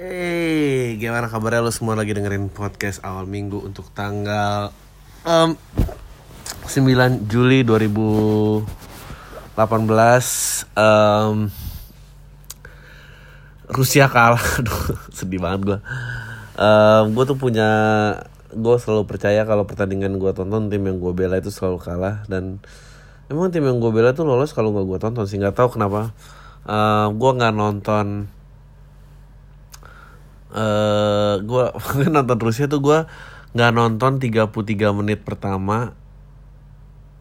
Hey, gimana kabarnya lo semua lagi dengerin podcast awal minggu untuk tanggal um, 9 Juli 2018 um, Rusia kalah. Aduh, sedih banget gue um, Gue tuh punya Gue selalu percaya kalau pertandingan gue tonton Tim yang gue bela itu selalu kalah. Dan emang tim yang gue bela tuh lolos kalau nggak gue tonton sih nggak tahu kenapa. Uh, gue nggak nonton uh, gue nonton Rusia tuh gue nggak nonton 33 menit pertama.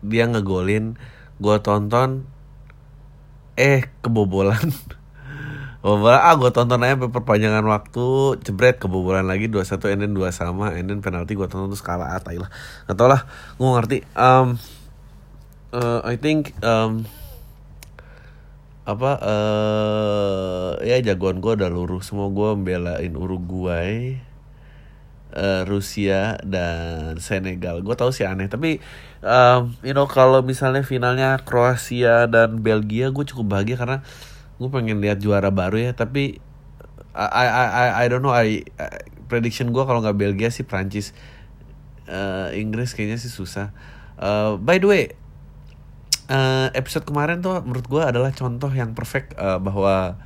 Dia ngegolin. Gue tonton eh kebobolan. Kebobolan. Ah gue tonton aja perpanjangan waktu. Jebret kebobolan lagi 2-1 and then 2 sama and then penalti gue tonton terus kalah. Atai lah. Nggak tau lah. Gue ngerti. Um, uh, I think um, apa uh, ya jagoan gue udah lurus. Semua gue membelain Uruguay uh, Rusia dan Senegal. Gue tahu sih aneh tapi um, you know kalau misalnya finalnya Kroasia dan Belgia gue cukup bahagia karena gue pengen lihat juara baru ya. Tapi I I I I don't know I, I prediction gue kalau nggak Belgia sih Prancis. Uh, Inggris kayaknya sih susah. Uh, by the way uh, episode kemarin tuh menurut gue adalah contoh yang perfect uh, bahwa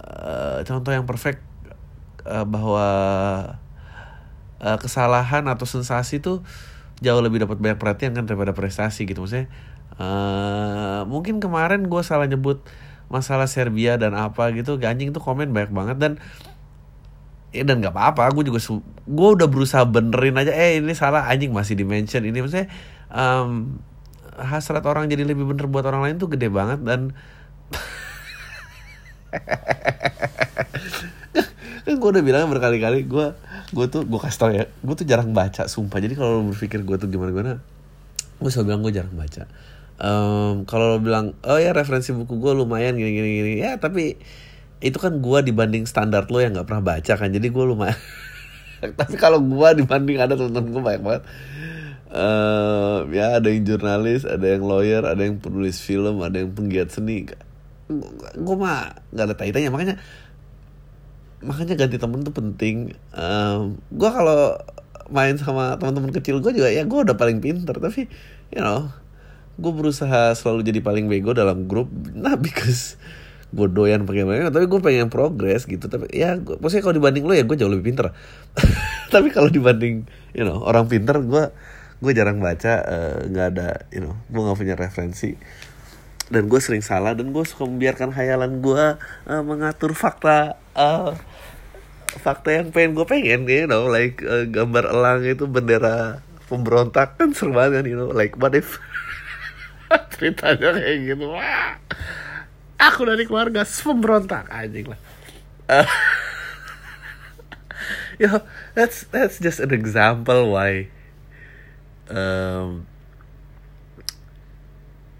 uh, contoh yang perfect uh, bahwa uh, kesalahan atau sensasi tuh jauh lebih dapat banyak perhatian kan daripada prestasi gitu. Maksudnya uh, mungkin kemarin gue salah nyebut masalah Serbia dan apa gitu anjing tuh komen banyak banget dan ya dan nggak apa-apa gue juga gue udah berusaha benerin aja eh ini salah anjing masih di mention ini. Maksudnya um, hasrat orang jadi lebih bener buat orang lain tuh gede banget dan kan gue udah bilang berkali-kali gue gue tuh gue kasih tau ya gue tuh jarang baca sumpah. Jadi kalau lo berpikir gue tuh gimana gimana gue selalu bilang gue jarang baca. Um, kalau lo bilang oh ya referensi buku gue lumayan gini gini gini. Ya tapi itu kan gue dibanding standar lo yang nggak pernah baca kan jadi gue lumayan. Tapi kalau gue dibanding ada temen-temen gue banyak banget uh, ya ada yang jurnalis, ada yang lawyer, ada yang penulis film, ada yang penggiat seni. Gue mah nggak ada kaitannya makanya makanya ganti temen tuh penting. Um, gue kalau main sama teman-teman kecil gue juga ya gue udah paling pinter tapi you know gue berusaha selalu jadi paling bego dalam grup nah because gue doyan mereka tapi gue pengen progres gitu tapi ya gua, maksudnya kalau dibanding lo ya gue jauh lebih pinter tapi kalau dibanding you know orang pinter gue gue jarang baca nggak uh, ada you know gue nggak punya referensi. Dan gue sering salah dan gue suka membiarkan khayalan gue uh, mengatur fakta uh, fakta yang pengen gue pengen you know like uh, gambar elang itu bendera pemberontak kan seru banget kan you know like what if? Ceritanya kayak gitu wah. Aku dari keluarga pemberontak anjing lah. Uh, yo that's that's just an example why um,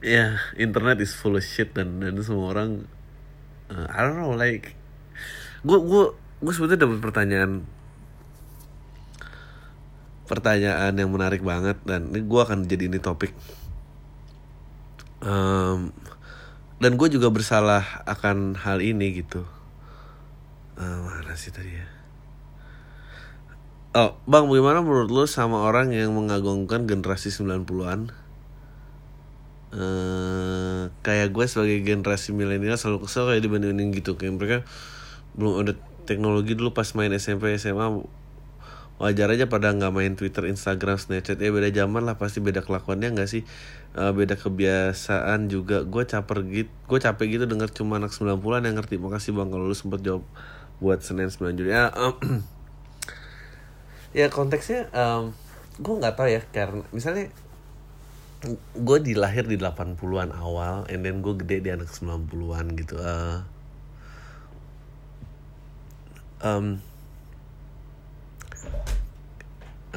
ya yeah, internet is full of shit dan dan semua orang uh, I don't know like gue gue gue sebetulnya dapat pertanyaan pertanyaan yang menarik banget dan ini gue akan jadi ini topik. Um, dan gue juga bersalah akan hal ini gitu. Uh, mana sih tadi ya Oh, Bang, bagaimana menurut lo sama orang yang mengagungkan generasi 90-an? Uh, kayak gue sebagai generasi milenial selalu kesel kayak dibandingin gitu. Kayak mereka belum ada teknologi dulu pas main SMP SMA wajar aja pada nggak main Twitter, Instagram, Snapchat. Ya beda zaman lah pasti beda kelakuannya nggak sih? Uh, beda kebiasaan juga. Gue caper gitu gue capek gitu denger cuma anak 90-an yang ngerti. Makasih bang kalau lu sempet jawab buat Senin 9 Juli. Ya uh, ya konteksnya um, gue nggak tahu ya karena misalnya gue dilahir di 80-an awal and then gue gede di anak 90-an gitu uh, um,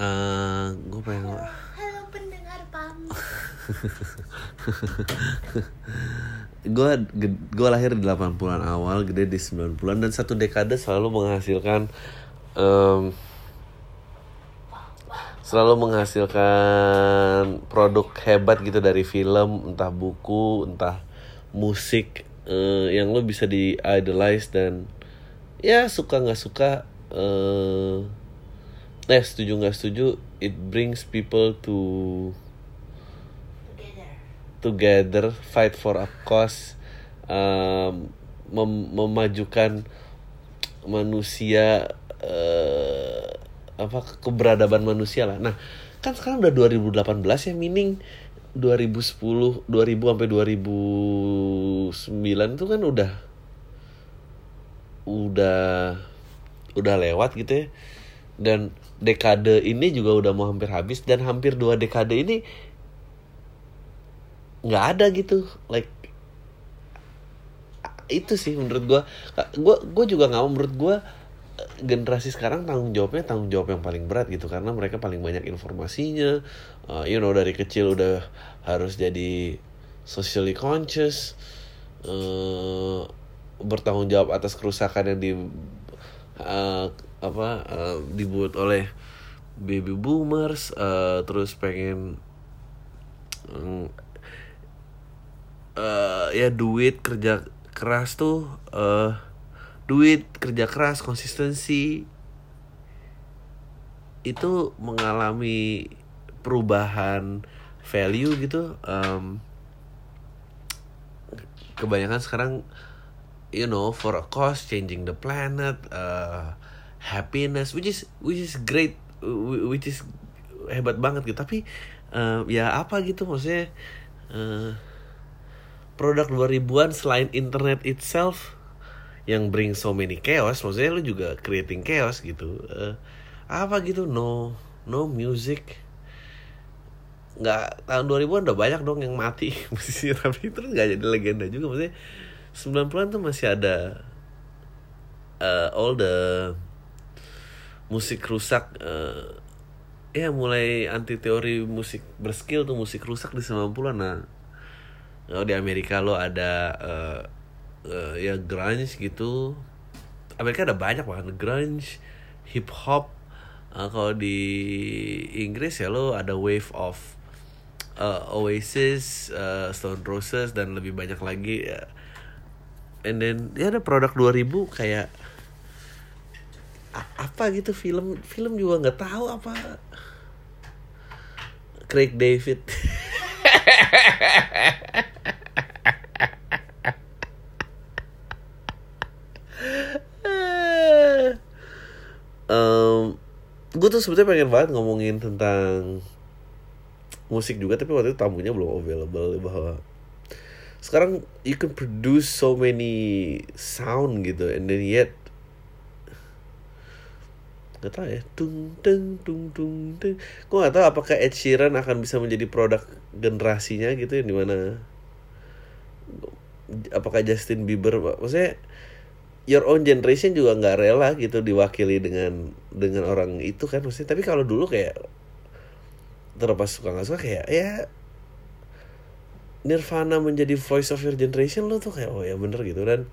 uh, gue pengen halo, halo pendengar pam. Gue gue lahir di 80-an awal gede di 90-an dan satu dekade selalu menghasilkan um, selalu menghasilkan produk hebat gitu dari film entah buku entah musik uh, yang lo bisa di idolize dan ya suka nggak suka eh eh setuju nggak setuju it brings people to Together. together fight for a cause um, mem- memajukan manusia eh, apa keberadaban manusia lah. Nah kan sekarang udah 2018 ya meaning 2010 2000 sampai 2009 itu kan udah udah udah lewat gitu ya. Dan dekade ini juga udah mau hampir habis dan hampir dua dekade ini nggak ada gitu like itu sih menurut gua. Gua gua juga nggak menurut gua eh, generasi sekarang tanggung jawabnya tanggung jawab yang paling berat gitu karena mereka paling banyak informasinya uh, you know dari kecil udah harus jadi socially conscious uh, bertanggung jawab atas kerusakan yang di uh, apa uh, dibuat oleh baby boomers uh, terus pengen mm, eh, ya duit kerja keras tuh eh duit kerja keras konsistensi. Itu mengalami perubahan value gitu em, kebanyakan sekarang you know for a cause changing the planet uh, happiness which is which is great wh- which is hebat banget gitu. Tapi eh, ya apa gitu maksudnya eh, produk 2000-an selain internet itself yang bring so many chaos maksudnya lu juga creating chaos gitu. Eh, apa gitu? No no music. Nggak tahun 2000-an udah banyak dong yang mati musisi tapi itu nggak jadi legenda juga maksudnya 90-an tuh masih ada eh, all the musik rusak eh, ya mulai anti teori musik berskill tuh musik rusak di 90-an nah kalau di Amerika lo ada eh, ya grunge gitu. Amerika ada banyak banget grunge hip hop Eh, kalau di Inggris ya lo ada wave of eh, Oasis eh, Stone Roses dan lebih banyak lagi ya. and then ya ada produk 2000 kayak apa gitu film film juga nggak tahu apa. Craig David um, gue tuh sebetulnya pengen banget ngomongin tentang musik juga tapi waktu itu tamunya belum available bahwa sekarang you can produce so many sound gitu and then yet nggak tahu ya tung tung tung tung tung gue nggak tahu apakah Ed Sheeran akan bisa menjadi produk generasinya gitu yang di mana apakah Justin Bieber maksudnya your own generation juga nggak rela gitu diwakili dengan dengan orang itu kan maksudnya. Tapi kalau dulu kayak terlepas suka nggak suka kayak ya Nirvana menjadi voice of your generation lo tuh kayak oh ya bener gitu. Dan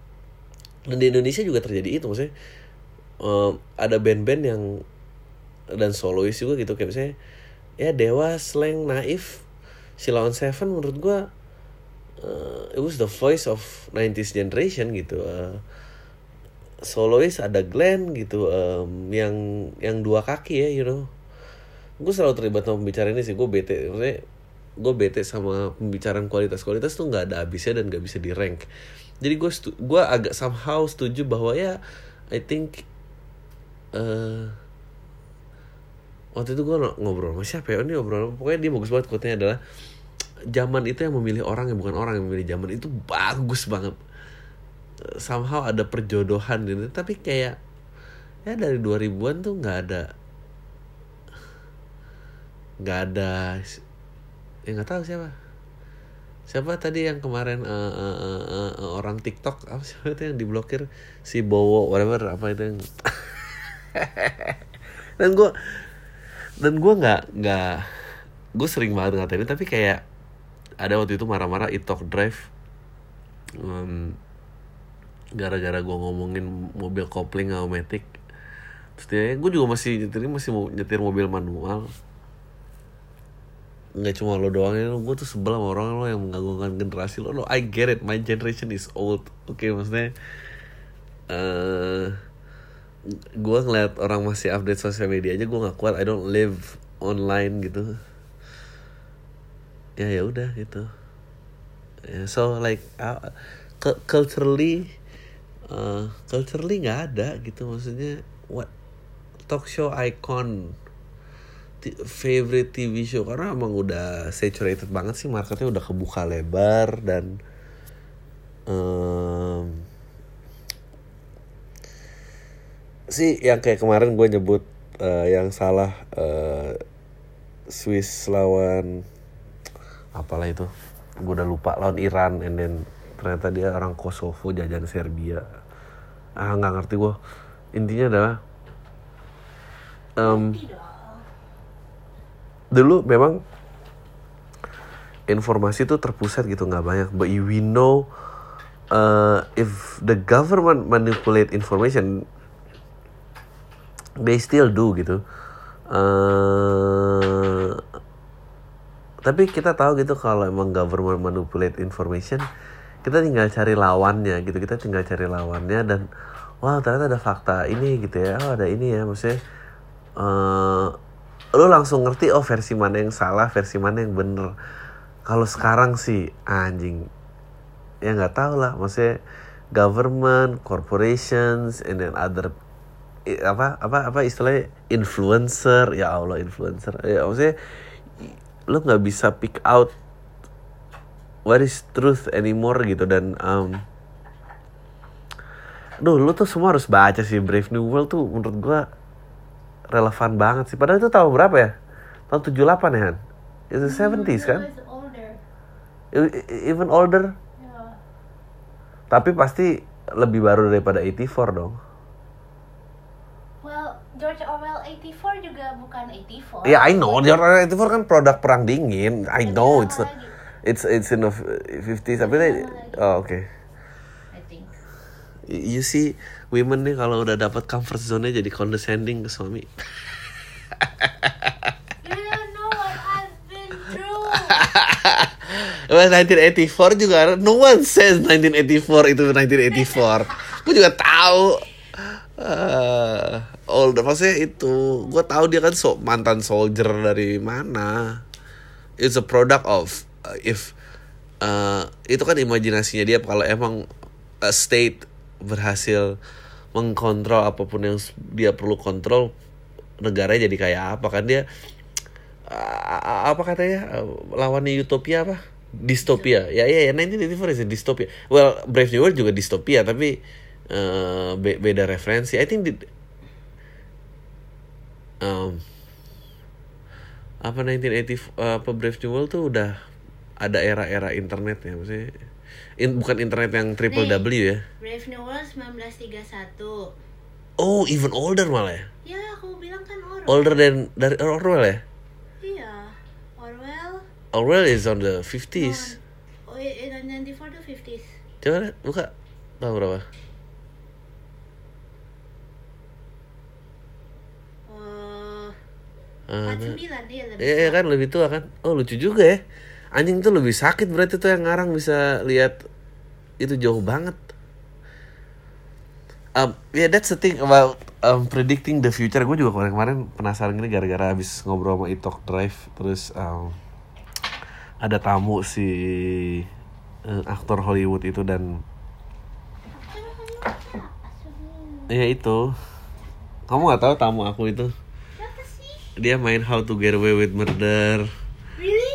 dan di Indonesia juga terjadi itu maksudnya em, ada band-band yang dan solois juga gitu kayak misalnya ya Dewa, Slang, Naif, Sheila on Seven menurut gua eh, it was the voice of 90s generation gitu eh, solois ada Glenn gitu em, yang yang dua kaki ya you know. Gue selalu terlibat sama pembicaraan ini sih gue bete maksudnya gue bete sama pembicaraan kualitas kualitas tuh nggak ada habisnya dan nggak bisa di rank jadi gue gue agak somehow setuju bahwa ya I think eh waktu itu gue ngobrol sama siapa ya ini ngobrol pokoknya dia bagus banget quote-nya adalah zaman itu yang memilih orang yang bukan orang yang memilih zaman itu bagus banget somehow ada perjodohan gitu. Tapi kayak ya dari 2000-an tuh nggak ada nggak ada ya nggak tahu siapa. Siapa tadi yang kemarin eh, eh, eh, eh, eh, orang TikTok apa siapa itu yang diblokir? Si Bowo whatever apa itu yang dan gue dan gue nggak nggak gue sering banget ngatain tapi kayak ada waktu itu marah-marah iTalk Drive Em, gara-gara gue ngomongin mobil kopling sama Matic. Terus dia gue juga masih nyetir masih mau nyetir mobil manual. Nggak cuma lo doang ya gue tuh sebel sama orang lo yang mengganggukan generasi lo. Lo I get it my generation is old. Oke maksudnya eh gue ngeliat orang masih update sosial media aja gue nggak kuat. I don't live online gitu. Ya ya udah gitu. Ya so like uh, cu- culturally uh, culturally nggak ada gitu maksudnya what talk show icon favorite TV show karena emang udah saturated banget sih marketnya udah kebuka lebar dan em, sih yang kayak kemarin gue nyebut eh, yang salah eh, Swiss lawan apalah itu gue udah lupa lawan Iran and then ternyata dia orang Kosovo jajan Serbia ah nggak ngerti gue intinya adalah em, dulu memang informasi itu terpusat gitu nggak banyak. But we know uh, if the government manipulate information they still do gitu. Uh, tapi kita tahu gitu kalau emang government manipulate information kita tinggal cari lawannya gitu kita tinggal cari lawannya dan wah ternyata ada fakta ini gitu ya oh ada ini ya maksudnya eh lu langsung ngerti oh versi mana yang salah versi mana yang bener. Kalau sekarang sih anjing ya nggak tahu lah maksudnya government corporations and then other apa apa apa istilahnya influencer ya allah influencer ya maksudnya lu nggak bisa pick out what is truth anymore gitu dan um, Duh, lu tuh semua harus baca sih Brave New World tuh menurut gua relevan banget sih. Padahal itu tahun berapa ya? Tahun 78 ya, Han? It's the 70s kan? Even older. Yeah. Tapi pasti lebih baru daripada 84 dong. Well, George Orwell 84 juga bukan 84. Ya, I know. George Orwell 84 kan produk perang dingin. I know it's not, lagi. It's it's in the 50s tapi Lama they- lagi. oh, oke. I think. You see women nih kalau udah dapat comfort zone-nya jadi condescending ke suami. You don't know what I've been through. Well, 1984 juga no one says 1984 itu 1984. Gue juga tahu. Uh, older maksudnya itu gue tahu dia kan so, mantan soldier dari mana. It's a product of if uh, itu kan imajinasinya dia kalau emang a state berhasil mengkontrol apa pun yang dia perlu kontrol negaranya jadi kayak apa kan dia uh, apa katanya uh, lawannya utopia apa? Distopia ya ya ya 1984 is a dystopia. Well Brave New World juga distopia tapi uh, be- beda referensi. I think di- um, apa 1980 uh, apa Brave New World tuh udah ada era-era internet ya maksudnya in- bukan internet yang triple Nih. W ya Brave New World 1931. oh even older malah ya Ya, aku bilang kan Orwell. older than dari Orwell ya Iya. Orwell. Orwell is on the 50s Oh, eh, 1994 to 50s. coba buka tahun berapa Oh, Ah, 49 dia lebih. Iya kan lebih tua kan Oh lucu juga ya Anjing tuh lebih sakit berarti tuh yang ngarang bisa lihat Itu jauh banget. Um, Yeah that's the thing about um, predicting the future. Gue juga kemarin-kemarin penasaran gini gara-gara habis ngobrol sama Itok Drive Terus um, ada tamu si uh, aktor Hollywood itu dan Ya itu. Kamu gak tahu tamu aku itu? Dia main How to Get Away with Murder,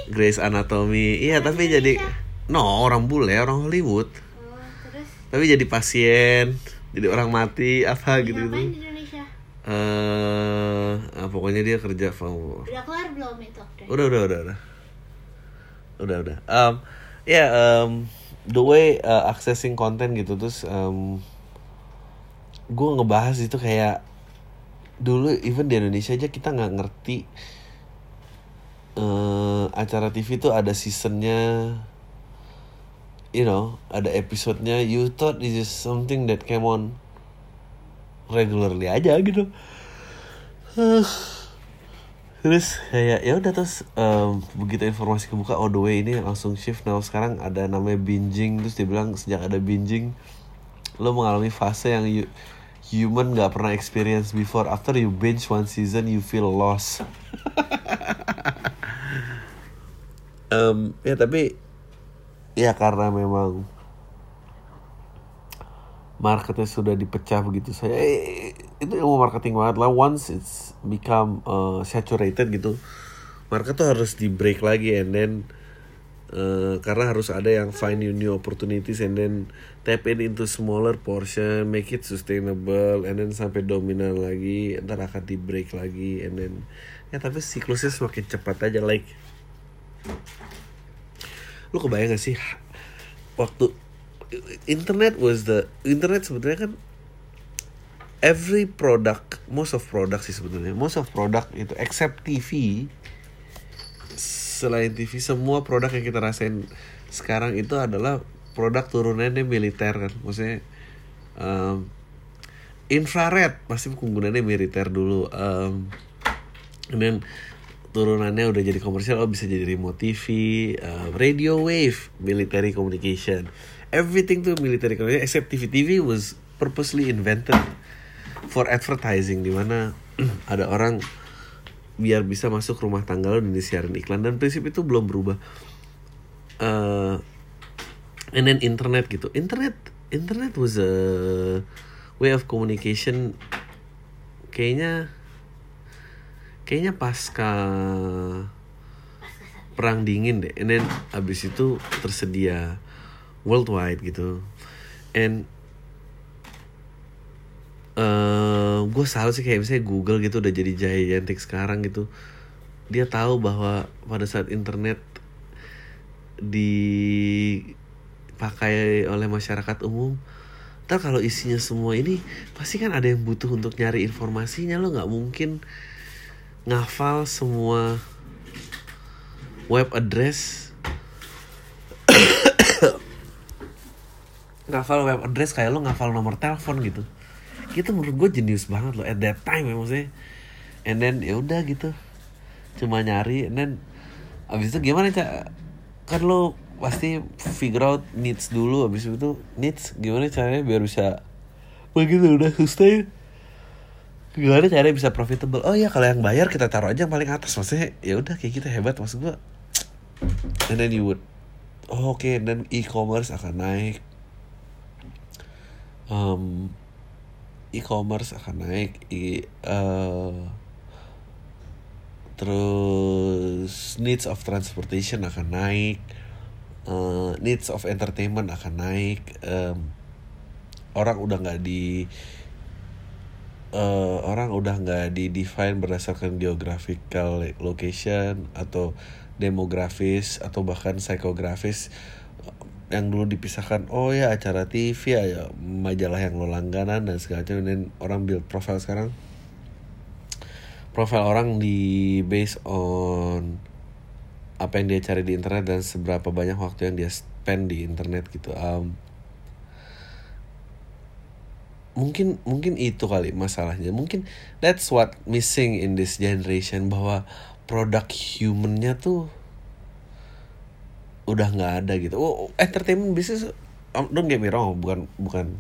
Grey's Anatomy. Iya, tapi jadi no orang bule, orang Hollywood. Oh, terus Tapi jadi pasien, jadi orang mati apa gitu gitu. Indonesia? Eh, ah, pokoknya dia kerja. Udah kelar belum itu? Udah, udah, udah, udah. Udah, udah. Um, ya, um, the way uh, accessing content gitu terus um, gue ngebahas itu kayak dulu even di Indonesia aja kita nggak ngerti eh acara TV tuh ada seasonnya you know ada episodenya. You thought it's just something that came on regularly aja gitu. Terus kayak ya udah terus em, begitu informasi kebuka oh the way ini langsung shift. Now sekarang ada namanya binging. Terus dia bilang sejak ada binging lo mengalami fase yang you human nggak pernah experience before. After you binge one season you feel lost Em, ya tapi ya karena memang marketnya sudah dipecah begitu saya eh, itu ilmu marketing banget lah. Once it's become uh, saturated gitu market tuh harus di break lagi and then uh, karena harus ada yang find new new opportunities and then tap in into smaller portion make it sustainable and then sampai dominan lagi ntar akan di break lagi and then ya tapi siklusnya semakin cepat aja like lu kebayang gak sih waktu internet was the internet sebenarnya kan every product most of product sih sebenarnya most of product itu except TV selain TV semua produk yang kita rasain sekarang itu adalah produk turunannya militer kan. Maksudnya um, infrared pasti penggunaannya militer dulu. Um, then turunannya udah jadi komersial oh bisa jadi remote TV uh, radio wave military communication. Everything tuh military communication except TV TV was purposely invented for advertising di mana ada orang biar bisa masuk rumah tangga lo dan disiarin iklan. Dan prinsip itu belum berubah. Uh, and then internet gitu. Internet internet was a way of communication kayaknya kayaknya pasca perang dingin deh. And then abis itu tersedia worldwide gitu. And uh, gue salut sih kayak misalnya Google gitu udah jadi gigantic sekarang gitu. Dia tahu bahwa pada saat internet dipakai oleh masyarakat umum ntar kalau isinya semua ini pasti kan ada yang butuh untuk nyari informasinya lo nggak mungkin ngafal semua web address. Ngafal web address kayak lo ngafal nomor telepon gitu. Gitu menurut gue jenius banget loh at that time ya maksudnya. And then ya udah gitu. Cuma nyari and then abis itu gimana cak kan lo pasti figure out needs dulu abis itu needs gimana caranya biar bisa begitu udah sustain gimana caranya bisa profitable? Oh ya kalau yang bayar kita taruh aja yang paling atas. Maksudnya ya udah kayak kita hebat. Maksud gua and then you would oh, oke okay. dan e-commerce akan naik. Um, e-commerce akan naik. I, uh, terus needs of transportation akan naik. Uh, needs of entertainment akan naik. Um, orang udah nggak di uh, orang udah nggak di define berdasarkan geographical location atau demografis atau bahkan psikografis yang dulu dipisahkan oh ya acara TV ya majalah yang lo langganan dan segala macam. Dan orang build profile sekarang profile orang di based on apa yang dia cari di internet dan seberapa banyak waktu yang dia spend di internet gitu. Um, mungkin mungkin itu kali masalahnya. Mungkin that's what missing in this generation bahwa produk humannya tuh udah nggak ada gitu. Oh entertainment business um, don't get me wrong bukan bukan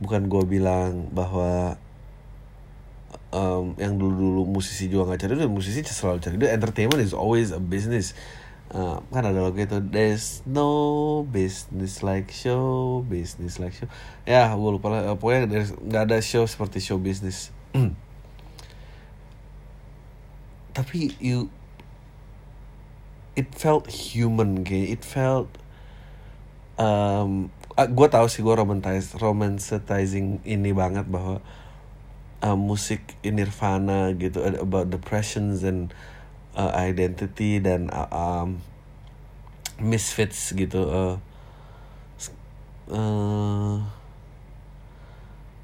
bukan gue bilang bahwa um, yang dulu dulu musisi juga nggak cari duit musisi selalu cari duit. Entertainment is always a business uh, kan ada lagu itu there's no business like show business like show. Ya gue lupa lah. Pokoknya nggak ada show seperti show business. Tapi you it felt human kayak it felt um, gue tahu sih gue romanticize romanticizing ini banget bahwa uh, musik Nirvana gitu about depressions and uh, identity dan uh, um, misfits gitu uh, uh,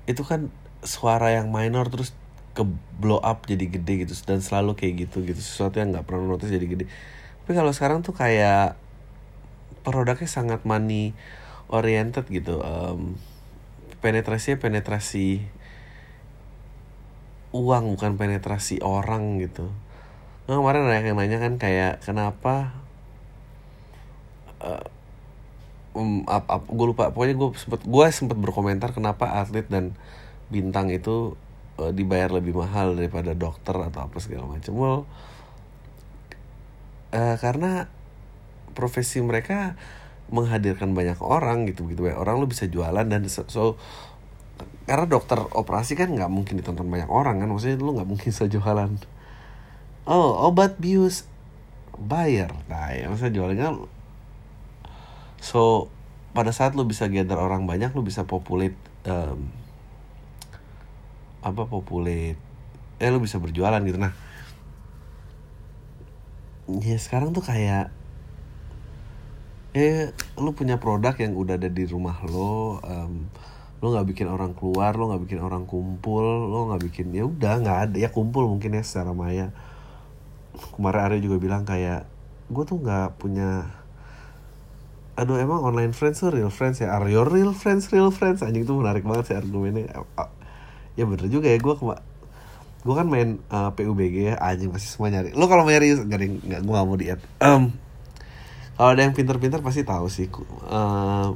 itu kan suara yang minor terus ke blow up jadi gede gitu dan selalu kayak gitu gitu. Sesuatu yang nggak pernah notice jadi gede. Tapi kalau sekarang tuh kayak produknya sangat money oriented gitu um, penetrasinya penetrasi uang bukan penetrasi orang gitu nah, kemarin ada yang nanya kan kayak kenapa uh, um, ap, ap, gue lupa pokoknya gue sempet gue sempet berkomentar kenapa atlet dan bintang itu eh, dibayar lebih mahal daripada dokter atau apa segala macam well eh, karena profesi mereka menghadirkan banyak orang gitu gitu banyak orang lu bisa jualan dan so, so- karena dokter operasi kan nggak mungkin ditonton banyak orang kan maksudnya lu nggak mungkin bisa jualan oh obat bius bayar nah ya maksudnya jualannya so pada saat lu bisa gather orang banyak lu bisa populate em, apa populate eh lu bisa berjualan gitu. Nah ya sekarang tuh kayak eh lu punya produk yang udah ada di rumah lo em, lo nggak bikin orang keluar lo nggak bikin orang kumpul lo nggak bikin ya udah nggak ada ya kumpul mungkin ya secara maya kemarin Arya juga bilang kayak gue tuh nggak punya aduh emang online friends tuh real friends ya? Are your real friends real friends? Anjing tuh menarik banget sih argumennya. Ya bener juga ya gue kema gue kan main uh, PUBG ya. Anjing masih semua nyari. Lo kalau mau nyari nggak ada nggak gue nggak mau diet Em, kalau ada yang pinter-pinter pasti tahu sih. Eh,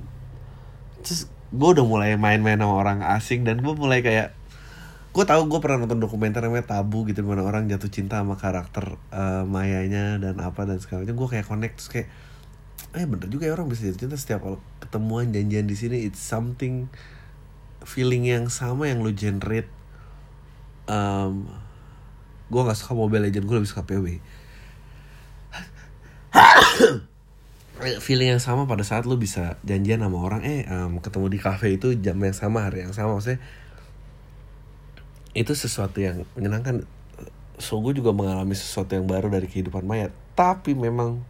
terus gue udah mulai main-main sama orang asing dan gue mulai kayak gue tahu gue pernah nonton dokumenter namanya Tabu gitu di mana orang jatuh cinta sama karakter eh, mayanya dan apa dan segala macam gue kayak connect terus kayak eh bener juga ya orang bisa jatuh cinta setiap ketemuan janjian di sini. It's something feeling yang sama yang lu generate um, gue nggak suka Mobile Legend gue lebih suka PW feeling yang sama pada saat lu bisa janjian sama orang eh em, ketemu di cafe itu jam yang sama hari yang sama maksudnya itu sesuatu yang menyenangkan. So gue juga mengalami sesuatu yang baru dari kehidupan maya. Tapi memang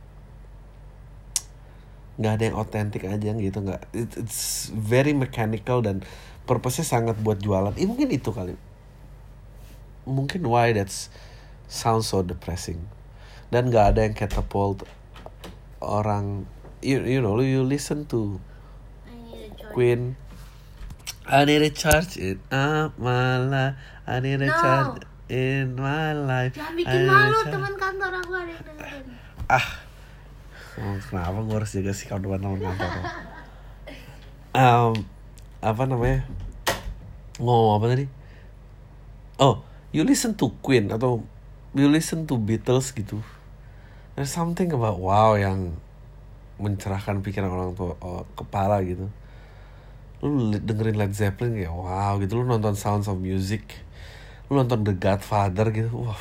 nggak ada yang otentik aja gitu nggak. It- it's very mechanical dan purpose-nya sangat buat jualan. Eh mungkin itu kali. Mungkin why that's sounds so depressing. Dan nggak ada yang catapult orang. You, you know you listen to. Queen. I need a charge in up my life I need a No. charge in my life. Jangan bikin malu teman kantor aku ada yang dengerin. ah. Oh, kenapa gue harus jaga sikap depan teman kantor um, apa namanya? Ngomong apa tadi? Oh you listen to Queen atau you listen to Beatles gitu? There's something about wow yang mencerahkan pikiran orang tua oh, kepala gitu. Lu dengerin Led Zeppelin kayak wow gitu. Lu nonton Sounds of Music lu nonton The Godfather gitu wah.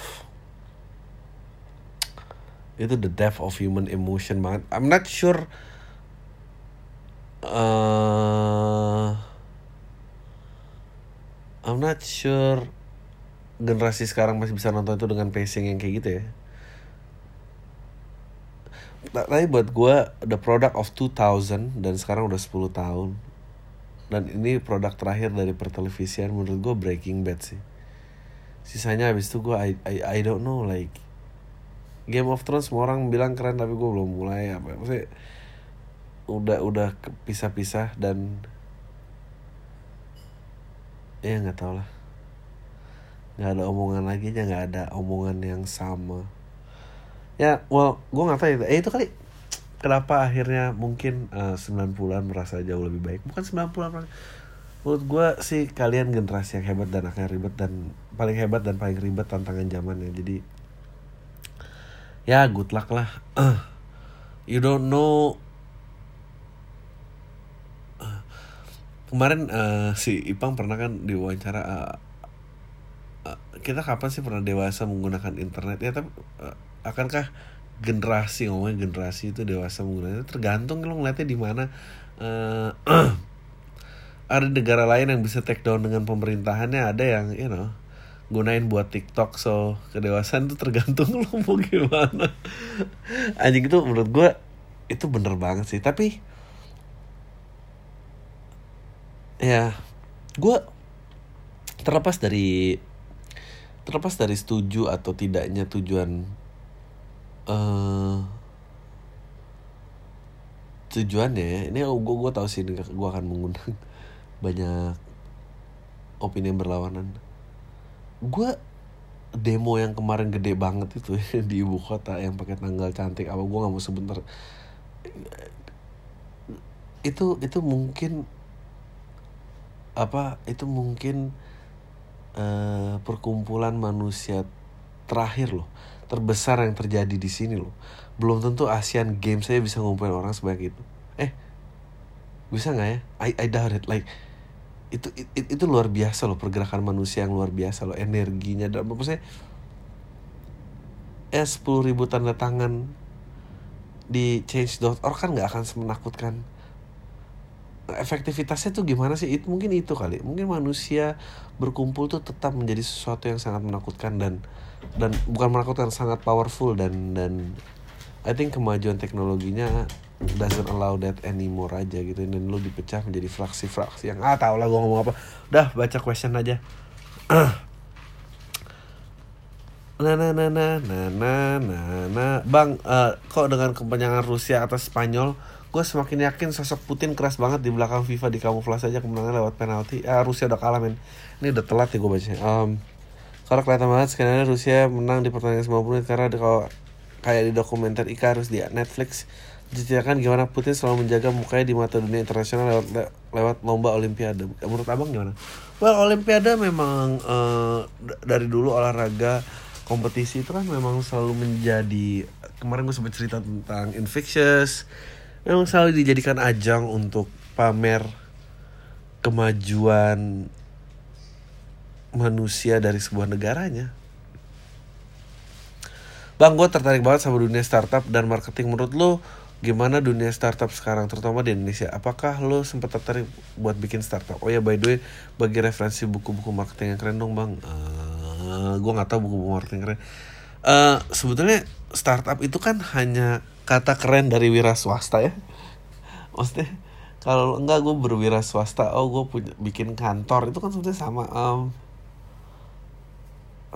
Itu the depth of human emotion banget. I'm not sure uh, I'm not sure generasi sekarang masih bisa nonton itu dengan pacing yang kayak gitu ya. Ta- tapi buat gue the product of 2000 dan sekarang udah 10 tahun. Dan ini produk terakhir dari pertelevisian menurut gue Breaking Bad sih sisanya habis itu gue I, I, I don't know like Game of Thrones semua orang bilang keren tapi gue belum mulai apa maksudnya udah udah pisah-pisah dan ya nggak tau lah. Nggak ada omongan lagi aja nggak ada omongan yang sama. Ya well gue nggak tahu ya eh itu kali. Kenapa akhirnya mungkin eh, 90-an merasa jauh lebih baik? Bukan 90-an Pak. Menurut gue sih kalian generasi yang hebat dan akan ribet dan paling hebat dan paling ribet tantangan zamannya. Jadi ya good luck lah. You don't know. Kemarin eh, si Ipang pernah kan diwawancara eh, eh, kita kapan sih pernah dewasa menggunakan internet? Ya tapi eh, akankah generasi ngomongnya generasi itu dewasa menggunakan tergantung lo ngeliatnya di mana. Eh, ada negara lain yang bisa take down dengan pemerintahannya ada yang you know gunain buat TikTok so kedewasaan itu tergantung lo mau gimana. Anjing itu menurut gue itu bener banget sih. Tapi ya gue terlepas dari terlepas dari setuju atau tidaknya tujuan eh tujuannya ya, ini gue gue tahu sih gue akan mengundang banyak opini yang berlawanan. Gue demo yang kemarin gede banget itu di ibu kota yang pakai tanggal cantik apa gue nggak mau sebentar itu itu mungkin apa itu mungkin eh, perkumpulan manusia terakhir loh terbesar yang terjadi di sini loh. Belum tentu ASEAN Games saya bisa ngumpulin orang sebanyak itu. Eh bisa nggak ya? I, I doubt it. Like itu it- itu luar biasa loh pergerakan manusia yang luar biasa loh energinya. Dan maksudnya ya sepuluh ribu tanda tangan di change.org kan nggak akan semenakutkan. Efektivitasnya tuh gimana sih? Itu mungkin itu kali. Mungkin manusia berkumpul tuh tetap menjadi sesuatu yang sangat menakutkan dan dan bukan menakutkan sangat powerful dan dan I think kemajuan teknologinya doesn't allow that anymore aja gitu dan lu dipecah menjadi fraksi-fraksi yang ah tau lah gua ngomong apa udah baca question aja Nah, nah, nah, nah, nah, nah, nah, nah. Bang, eh, kok dengan kemenangan Rusia atas Spanyol, gue semakin yakin sosok Putin keras banget di belakang FIFA di kamuflase aja kemenangan lewat penalti. Ah, Rusia udah kalah men. Ini udah telat ya gue baca. Um, karena kelihatan banget skenario Rusia menang di pertandingan 90 menit karena kalau kayak di dokumenter Icarus di Netflix diceritakan gimana Putin selalu menjaga mukanya di mata dunia internasional lewat le- lewat lomba Olimpiade. Menurut abang gimana? Well, Olimpiade memang d- dari dulu olahraga kompetisi itu kan memang selalu menjadi kemarin gue sempat cerita tentang infectious memang selalu dijadikan ajang untuk pamer kemajuan manusia dari sebuah negaranya. Bang, gue tertarik banget sama dunia startup dan marketing. Menurut lo gimana dunia startup sekarang, terutama di Indonesia? Apakah lo sempat tertarik buat bikin startup? Oh ya, by the way, bagi referensi buku-buku marketing yang keren dong, bang. Eh, gue nggak tahu buku-buku marketing keren. Eh, sebetulnya startup itu kan hanya kata keren dari wira swasta ya. Maksudnya kalau enggak gue berwira swasta, oh gue punya bikin kantor itu kan sebetulnya sama. Em,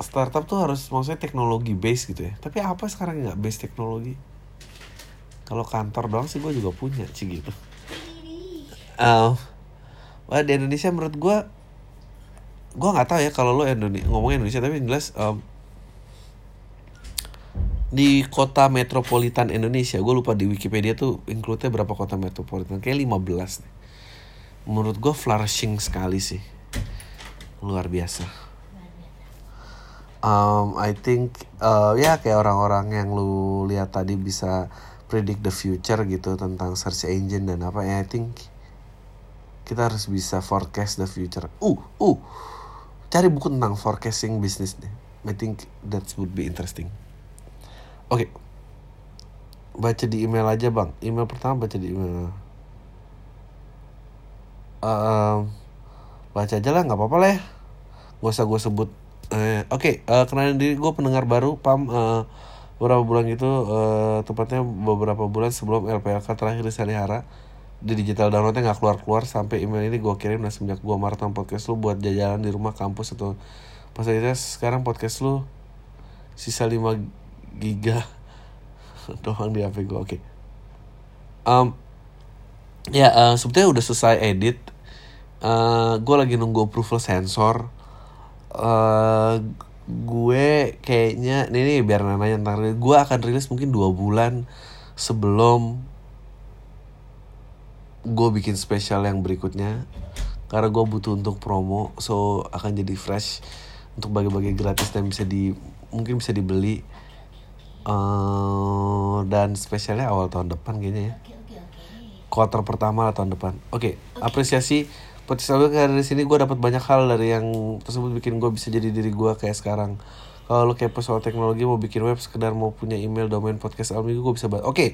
startup tuh harus maksudnya teknologi base gitu ya tapi apa sekarang nggak base teknologi kalau kantor doang sih gue juga punya sih gitu. Um, wah di Indonesia menurut gue gue nggak tahu ya kalau lo Indonesia ngomongin Indonesia tapi yang jelas em, di kota metropolitan Indonesia gue lupa di Wikipedia tuh include berapa kota metropolitan kayak 15 nih. menurut gue flourishing sekali sih. Luar biasa. Um, I think uh, ya kayak orang-orang yang lu lihat tadi bisa predict the future gitu tentang search engine dan apa ya I think kita harus bisa forecast the future. Uh, uh, cari buku tentang forecasting bisnis deh. I think that would be interesting. Oke, baca di email aja bang. Email pertama baca di email. Um, baca aja lah, nggak apa-apa lah ya. Gak usah gue sebut Eh, Oke, eh, kenalin diri gue pendengar baru Pam eh, beberapa bulan gitu eh, tepatnya beberapa bulan sebelum LPLK terakhir diselihara di digital downloadnya nggak keluar keluar sampai email ini gue kirim dan semenjak gue maraton podcast lu buat jajalan di rumah kampus atau fasilitas sekarang podcast lu sisa 5 giga doang di HP gue oke. Em, ya eh, sebetulnya udah selesai edit. Eh gue lagi nunggu approval sensor. Eh gue kayaknya ini nih biar nanya ntar gue akan rilis mungkin dua bulan sebelum gue bikin spesial yang berikutnya. Karena gue butuh untuk promo so akan jadi fresh untuk bagi-bagi gratis dan bisa di mungkin bisa dibeli. Eh dan spesialnya awal tahun depan kayaknya ya. Quarter pertama lah tahun depan. Oke, apresiasi podcast audio kayak dari sini gue dapat banyak hal dari yang tersebut bikin gue bisa jadi diri gue kayak sekarang. Kalau lo kepo soal teknologi mau bikin web sekedar mau punya email domain podcast al minggu gue bisa banget. Oke.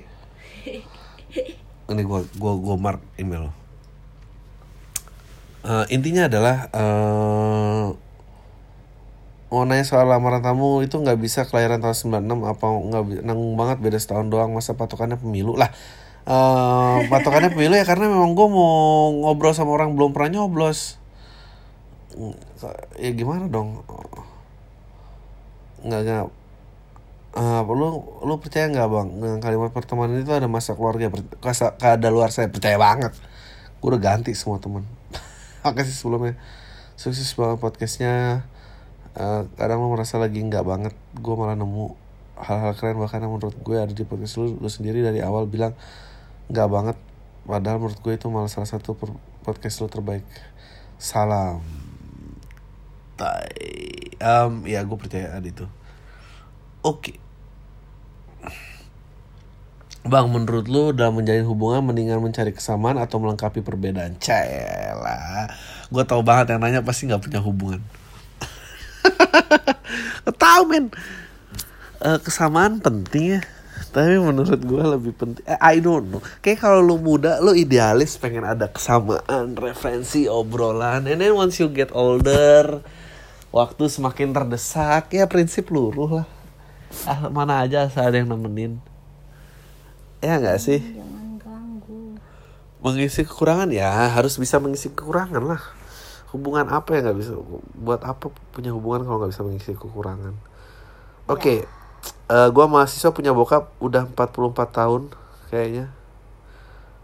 Ini gue gue gue mark email. Eh, intinya adalah eh mau nanya soal lamaran tamu itu nggak bisa kelahiran tahun 96 apa nggak nanggung banget beda setahun doang masa patokannya pemilu lah eh patokannya pemilu ya karena memang gue mau ngobrol sama orang belum pernah nyoblos. Mm, ya gimana dong? Nggak nggak. Eh, lu lu percaya nggak bang? Dengan kalimat pertemanan itu ada masa keluarga per- kasa keada luar saya percaya banget. Gue udah ganti semua teman makasih sebelumnya. Sukses banget podcastnya. Eh, kadang lu merasa lagi nggak banget gue malah nemu hal-hal keren. Bahkan menurut gue ada di podcast lu lu sendiri dari awal bilang nggak banget. Padahal menurut gue itu malah salah satu podcast lu terbaik. Salam. Tai. Um, ya gue percaya ada itu oke. Bang, menurut lu dalam menjalin hubungan mendingan mencari kesamaan atau melengkapi perbedaan? Cela, gue tau banget yang nanya pasti nggak punya hubungan. Tahu men, Eh, kesamaan penting ya. Tapi menurut gue lebih penting. Eh, I don't know. Kayak kalau lu muda, lu idealis pengen ada kesamaan, referensi, obrolan. And then once you get older, waktu semakin terdesak, ya prinsip luruh lah. Ah, mana aja asal ada yang nemenin. Ya nggak sih? Jangan ganggu. Mengisi kekurangan ya harus bisa mengisi kekurangan lah. Hubungan apa yang nggak bisa? Buat apa punya hubungan kalau nggak bisa mengisi kekurangan? Oke, eh, gua mahasiswa punya bokap udah 44 tahun kayaknya.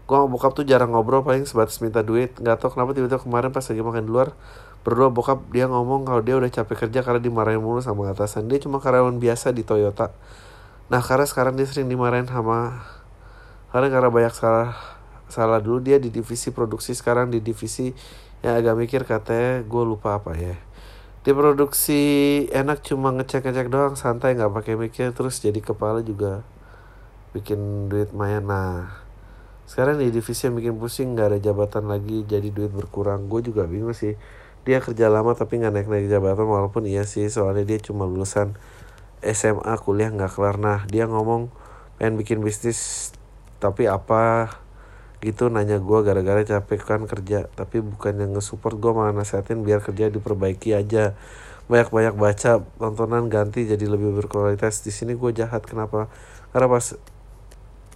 Gua sama bokap tuh jarang ngobrol paling sebatas minta duit. Nggak tahu kenapa tiba-tiba kemarin pas lagi makan di luar berdua bokap dia ngomong kalau dia udah capek kerja karena dimarahin mulu sama atasan. Dia cuma karyawan biasa di Toyota. Nah karena sekarang dia sering dimarahin sama karena karena banyak salah salah dulu dia di divisi produksi sekarang di divisi yang agak mikir katanya gue lupa apa ya di produksi enak cuma ngecek ngecek doang santai nggak pakai mikir terus jadi kepala juga bikin duit lumayan nah sekarang di divisi yang bikin pusing nggak ada jabatan lagi jadi duit berkurang. Gue juga bingung sih. Dia kerja lama tapi nggak naik naik jabatan walaupun iya sih soalnya dia cuma lulusan SMA kuliah nggak kelar. Nah dia ngomong pengen bikin bisnis tapi apa gitu nanya gue gara-gara capek kan kerja tapi bukan yang nge-support gue malah nasihatin biar kerja diperbaiki aja. Banyak-banyak baca tontonan ganti jadi lebih berkualitas. Di sini gue jahat kenapa? Karena pas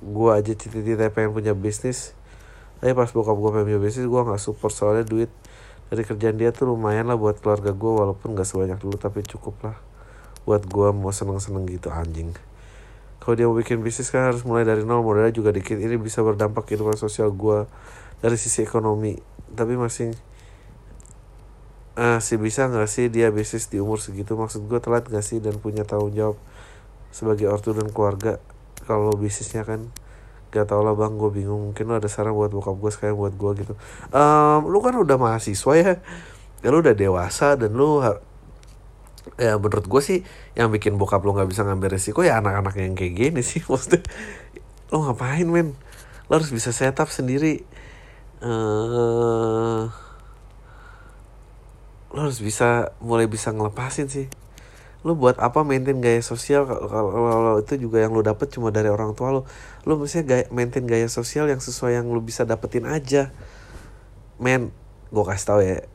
gue aja cita-cita pengen punya bisnis tapi pas bokap gue pengen punya bisnis gue nggak support soalnya duit. Dari kerjaan dia tuh lumayan lah buat keluarga gue walaupun nggak sebanyak dulu tapi cukup lah. Buat gue mau seneng-seneng gitu anjing kalau dia mau bikin bisnis kan harus mulai dari nol modalnya juga dikit. Ini bisa berdampak kehidupan sosial gue dari sisi ekonomi. Tapi masih ah sih bisa nggak sih dia bisnis di umur segitu? Maksud gue telat nggak sih dan punya tanggung jawab sebagai ortu dan keluarga? Kalau bisnisnya kan gak tau lah bang gue bingung. Mungkin lo ada saran buat bokap gue sekarang buat gue gitu. Em, lu kan udah mahasiswa ya. Ya lu udah dewasa dan lu ya menurut gue sih yang bikin bokap lo nggak bisa ngambil resiko ya anak-anak yang kayak gini sih. Maksudnya lo ngapain men? Lo harus bisa setup sendiri. Eh lo harus bisa mulai bisa ngelepasin sih. Lo buat apa maintain gaya sosial kalau itu juga yang lo dapet cuma dari orang tua lo lo mestinya gaya, maintain gaya sosial yang sesuai yang lo bisa dapetin aja. Men gue kasih tau ya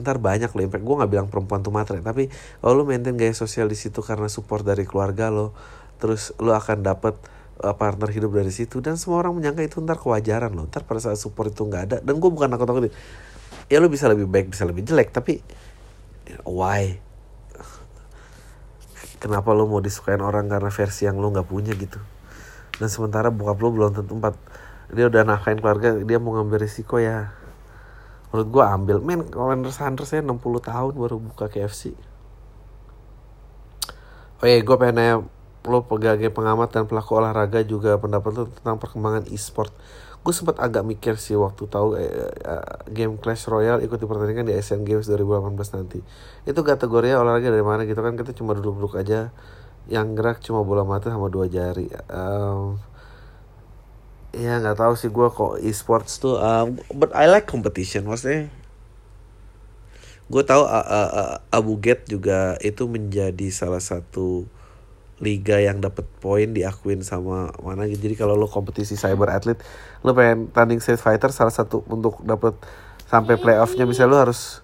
ntar banyak lo impact. Gue nggak bilang perempuan tuh matre tapi kalau lo maintain gaya sosial di situ karena support dari keluarga lo terus lo akan dapet uh, partner hidup dari situ dan semua orang menyangka itu ntar kewajaran lo ntar pada saat support itu nggak ada dan gue bukan takut takutin ya lo bisa lebih baik bisa lebih jelek tapi why? Kenapa lo mau disukain orang karena versi yang lo nggak punya gitu? Dan sementara bokap lo belum tentu empat dia udah nafkain keluarga dia mau ngambil risiko ya menurut gua ambil. Men Colin Sanders saya 60 tahun baru buka KFC oh iya gue pengen nanya lo sebagai pengamat dan pelaku olahraga juga pendapat lo tentang perkembangan e-sport. Gue sempat agak mikir sih waktu tahu eh, eh, game Clash Royale ikut dipertandingkan di Asian Games 2018 nanti. Itu kategorinya olahraga dari mana gitu kan? Kita cuma duduk-duduk aja. Yang gerak cuma bola mata sama dua jari. Em, ya nggak tahu sih gue kok e-sports tuh um, but I like competition maksudnya. Gue tahu uh, uh, uh, Abu Gate juga itu menjadi salah satu liga yang dapat poin diakuin sama mana gitu. jadi kalau lo kompetisi cyber athlete lo pengen tanding street fighter salah satu untuk dapat sampai playoffnya. Misalnya lo harus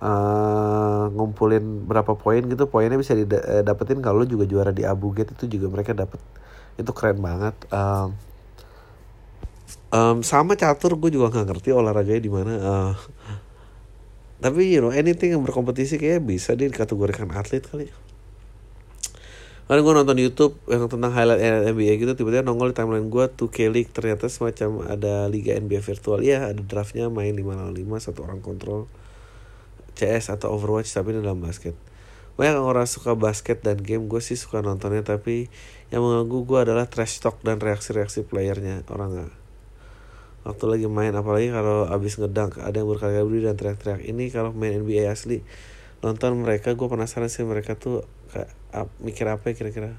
uh, ngumpulin berapa poin gitu poinnya bisa didapetin kalau lo juga juara di Abu Gate itu juga mereka dapat itu keren banget Um, Um, sama catur gue juga nggak ngerti olahraganya di mana. Uh, tapi you know anything yang berkompetisi kayak bisa dikategorikan atlet kali. Karena gue nonton YouTube yang tentang highlight NBA gitu tiba-tiba nongol di timeline gue 2K League ternyata semacam ada liga NBA virtual ya ada draftnya main 5 lawan 5 satu orang kontrol CS atau Overwatch tapi dalam basket. Banyak orang suka basket dan game gue sih suka nontonnya tapi yang mengganggu gue adalah trash talk dan reaksi-reaksi playernya orang nggak waktu lagi main apalagi kalau abis ngedang ada yang berkali-kali dan teriak-teriak. Ini kalau main NBA asli nonton mereka gue penasaran sih mereka tuh kayak ap- mikir apa ya kira-kira.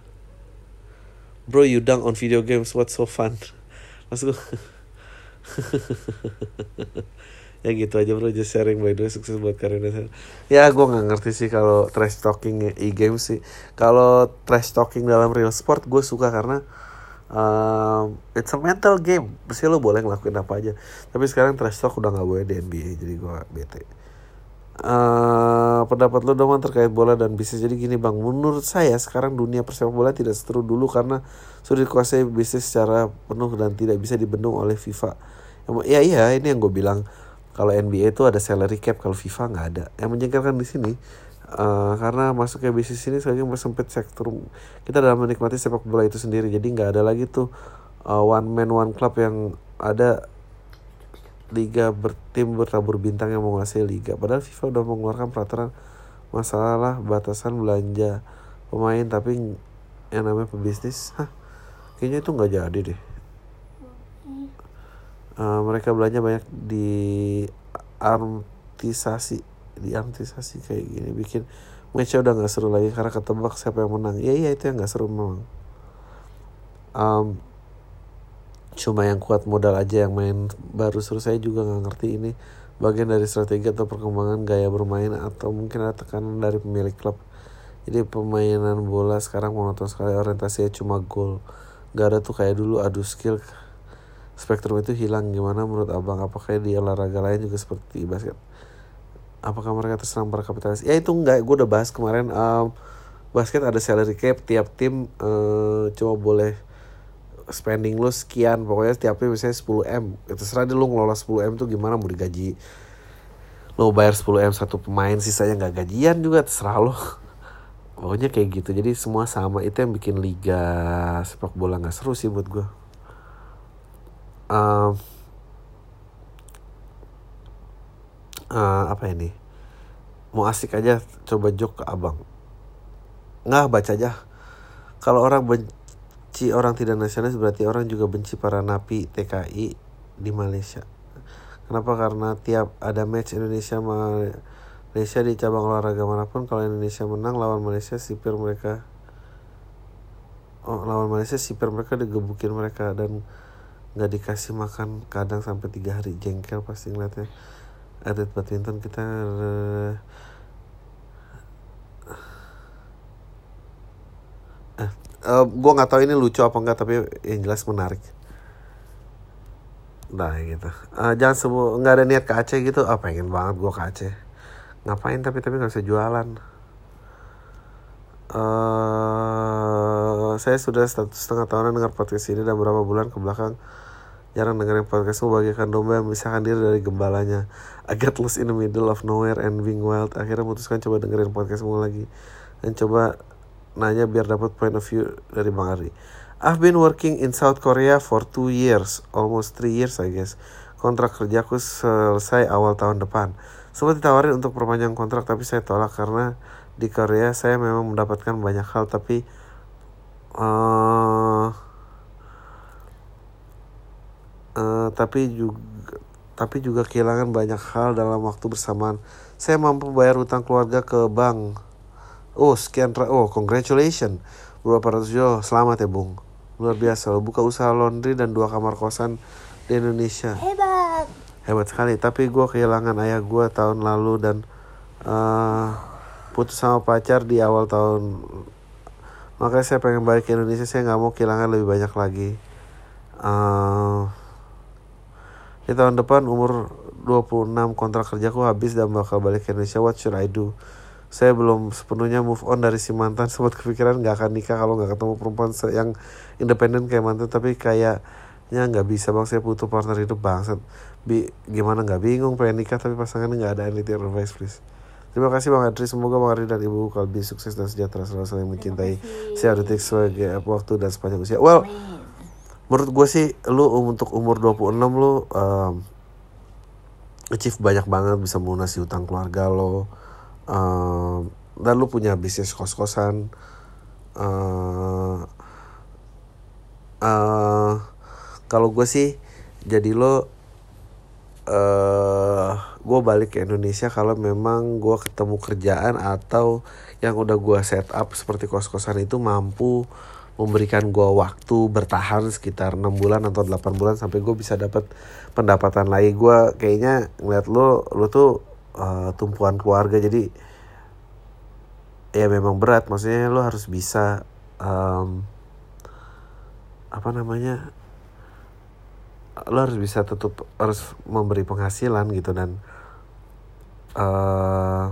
Bro you dunk on video games what's so fun? Maksud gue ya gitu aja bro. Just sharing by the way sukses buat karirnya ya gue nggak ngerti sih kalau trash talking e-game sih. Kalau trash talking dalam real sport gue suka karena um, it's a mental game. Pasti lo boleh ngelakuin apa aja. Tapi sekarang trash talk udah nggak boleh di NBA jadi gue bete. Eh, pendapat lo dong terkait bola dan bisnis. Jadi gini bang menurut saya sekarang dunia persepak bola tidak seteru dulu karena sudah dikuasai bisnis secara penuh dan tidak bisa dibendung oleh FIFA. Ya iya ini yang gue bilang. Kalau NBA itu ada salary cap kalau FIFA nggak ada. Yang menjengkelkan di sini eh, karena masuknya bisnis ini sekarang sempit sektor kita dalam menikmati sepak bola itu sendiri jadi nggak ada lagi tuh eh, one man one club yang ada liga bertim bertabur bintang yang menguasai liga. Padahal FIFA udah mengeluarkan peraturan masalah batasan belanja pemain tapi yang namanya pebisnis, hah, kayaknya itu nggak jadi deh. Eh, mereka belanja banyak di artisasi, di artisasi kayak gini bikin matchnya udah nggak seru lagi karena ketebak siapa yang menang. Iya iya itu yang nggak seru memang. Um, cuma yang kuat modal aja yang main baru seru. Saya juga nggak ngerti ini bagian dari strategi atau perkembangan gaya bermain atau mungkin ada tekanan dari pemilik klub. Jadi permainan bola sekarang monoton sekali orientasinya cuma gol. Gak ada tuh kayak dulu adu skill. Spektrum itu hilang. Gimana menurut abang? Apakah di olahraga lain juga seperti basket apakah mereka terserang para kapitalis? Ya itu enggak. Gue udah bahas kemarin um, basket ada salary cap tiap tim eh, cuma boleh spending lu sekian. Pokoknya setiap tim misalnya 10 m. Itu terserah deh lu ngelola 10 m tuh gimana mau digaji. Lu bayar 10 m satu pemain sisanya nggak gajian juga terserah lo pokoknya kayak gitu. Jadi semua sama. Itu yang bikin liga sepak bola nggak seru sih buat gue um, eh, apa ini? Mau asik aja coba jok ke abang. Nggak baca aja. Kalau orang benci orang tidak nasionalis berarti orang juga benci para napi TKI di Malaysia. Kenapa? Karena tiap ada match Indonesia Malaysia di cabang olahraga mana pun kalau Indonesia menang lawan Malaysia sipir mereka oh, lawan Malaysia sipir mereka digebukin mereka dan nggak dikasih makan kadang sampai tiga hari. Jengkel pasti ngeliatnya atlet badminton kita eh, eh, eh gue nggak tahu ini lucu apa enggak tapi yang jelas menarik. Nah gitu. Eh, jangan sebut nggak ada niat ke Aceh gitu. Ah pengen banget gue ke Aceh. Ngapain tapi tapi nggak bisa jualan. Eh saya sudah setengah tahunan dengar podcast ini dan beberapa bulan ke belakang jarang dengerin podcastmu bagaikan domba yang memisahkan diri dari gembalanya. I get lost in the middle of nowhere and being wild. Akhirnya memutuskan coba dengerin podcastmu lagi. Dan coba nanya biar dapat point of view dari Bang Ari. I've been working in South Korea for two years almost three years I guess. Kontrak kerjaku selesai awal tahun depan. Sempat ditawarin untuk perpanjang kontrak tapi saya tolak karena di Korea saya memang mendapatkan banyak hal tapi eh Eh, tapi juga tapi juga kehilangan banyak hal dalam waktu bersamaan. Saya mampu bayar utang keluarga ke bank. Oh sekian oh congratulations berapa ratus euro selamat ya bung. Luar biasa. Lo buka usaha laundry dan dua kamar kosan di Indonesia. Hebat. hebat sekali. Tapi gue kehilangan ayah gue tahun lalu dan eh putus sama pacar di awal tahun. Makanya saya pengen balik ke Indonesia. Saya nggak mau kehilangan lebih banyak lagi. Eh di tahun depan umur 26 kontrak kerjaku habis dan bakal balik ke Indonesia what should I do? Saya belum sepenuhnya move on dari si mantan sempat kepikiran nggak akan nikah kalau nggak ketemu perempuan yang independen kayak mantan tapi kayaknya nggak bisa bang. Saya butuh partner hidup bangsat. Bi gimana? Nggak bingung pengen nikah tapi pasangannya nggak ada. Anything advice please. Terima kasih Bang Adri, semoga Bang Adri dan Ibu Kalbi sukses dan sejahtera selalu saling mencintai. Saya detik sebagai waktu dan sepanjang usia. Well, Amin. Menurut gue sih lu untuk umur 26 lu um, achieve banyak banget bisa melunasi utang keluarga lo um, dan lu punya bisnis kos-kosan uh, uh, kalau gue sih jadi lo eh gue balik ke Indonesia kalau memang gue ketemu kerjaan atau yang udah gue set up seperti kos-kosan itu mampu memberikan gue waktu bertahan sekitar enam bulan atau 8 bulan sampai gue bisa dapat pendapatan lagi. Gue kayaknya ngeliat lo lo tuh eh, tumpuan keluarga. Jadi ya memang berat. Maksudnya lo harus bisa em, apa namanya lo harus bisa tetap harus memberi penghasilan gitu dan eh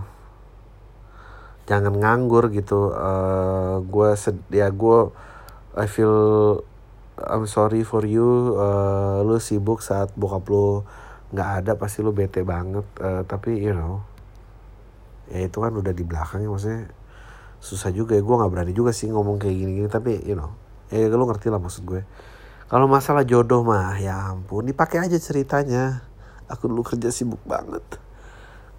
jangan nganggur gitu. Eh gue ya gue I feel I'm sorry for you eh lu sibuk saat bokap lu nggak ada pasti lu bete banget. Eh, tapi you know ya itu kan udah di belakang ya maksudnya susah juga ya. Gue nggak berani juga sih ngomong kayak gini-gini tapi you know ya lu ngerti lah maksud gue. Kalau masalah jodoh mah ya ampun dipakai aja ceritanya. Aku dulu kerja sibuk banget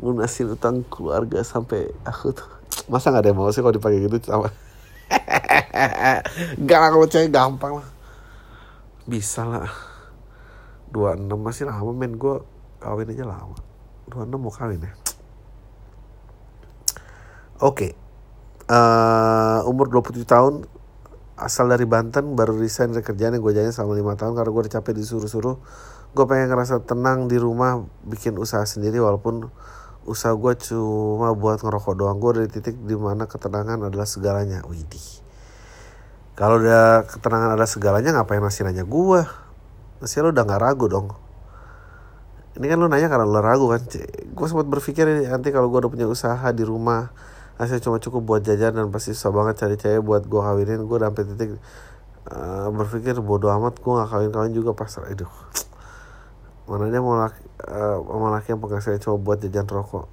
ngunasin utang keluarga sampai aku tuh masa nggak ada yang mau sih kalau dipakai gitu sama Gak lah kalau cewek gampang lah. Bisa lah. 26 masih lama men. Gue kawin aja lama. 26 mau kawin ya? Oke. Eh Umur 27 tahun. Asal dari Banten Baru resign dari kerjaan yang gue jalanin selama 5 tahun. Karena gue udah capek disuruh-suruh. Gue pengen ngerasa tenang di rumah Bikin usaha sendiri Walaupun usaha gue cuma buat ngerokok doang. Gue dari titik di mana ketenangan adalah segalanya. Widih. Kalau udah ketenangan ada segalanya ngapain masih nanya gue Masih lo udah gak ragu dong. Ini kan lo nanya karena lo ragu kan Gue sempat berpikir nanti kalau gue udah punya usaha di rumah Hasil cuma cukup buat jajan dan pasti susah banget cari cewek buat gue kawinin. Gue sampai titik eh, berpikir bodoh amat gue gak kawin-kawin juga pasrah. Aduh Mana dia mau laki, eh, sama laki yang penghasilannya cuma buat jajan rokok.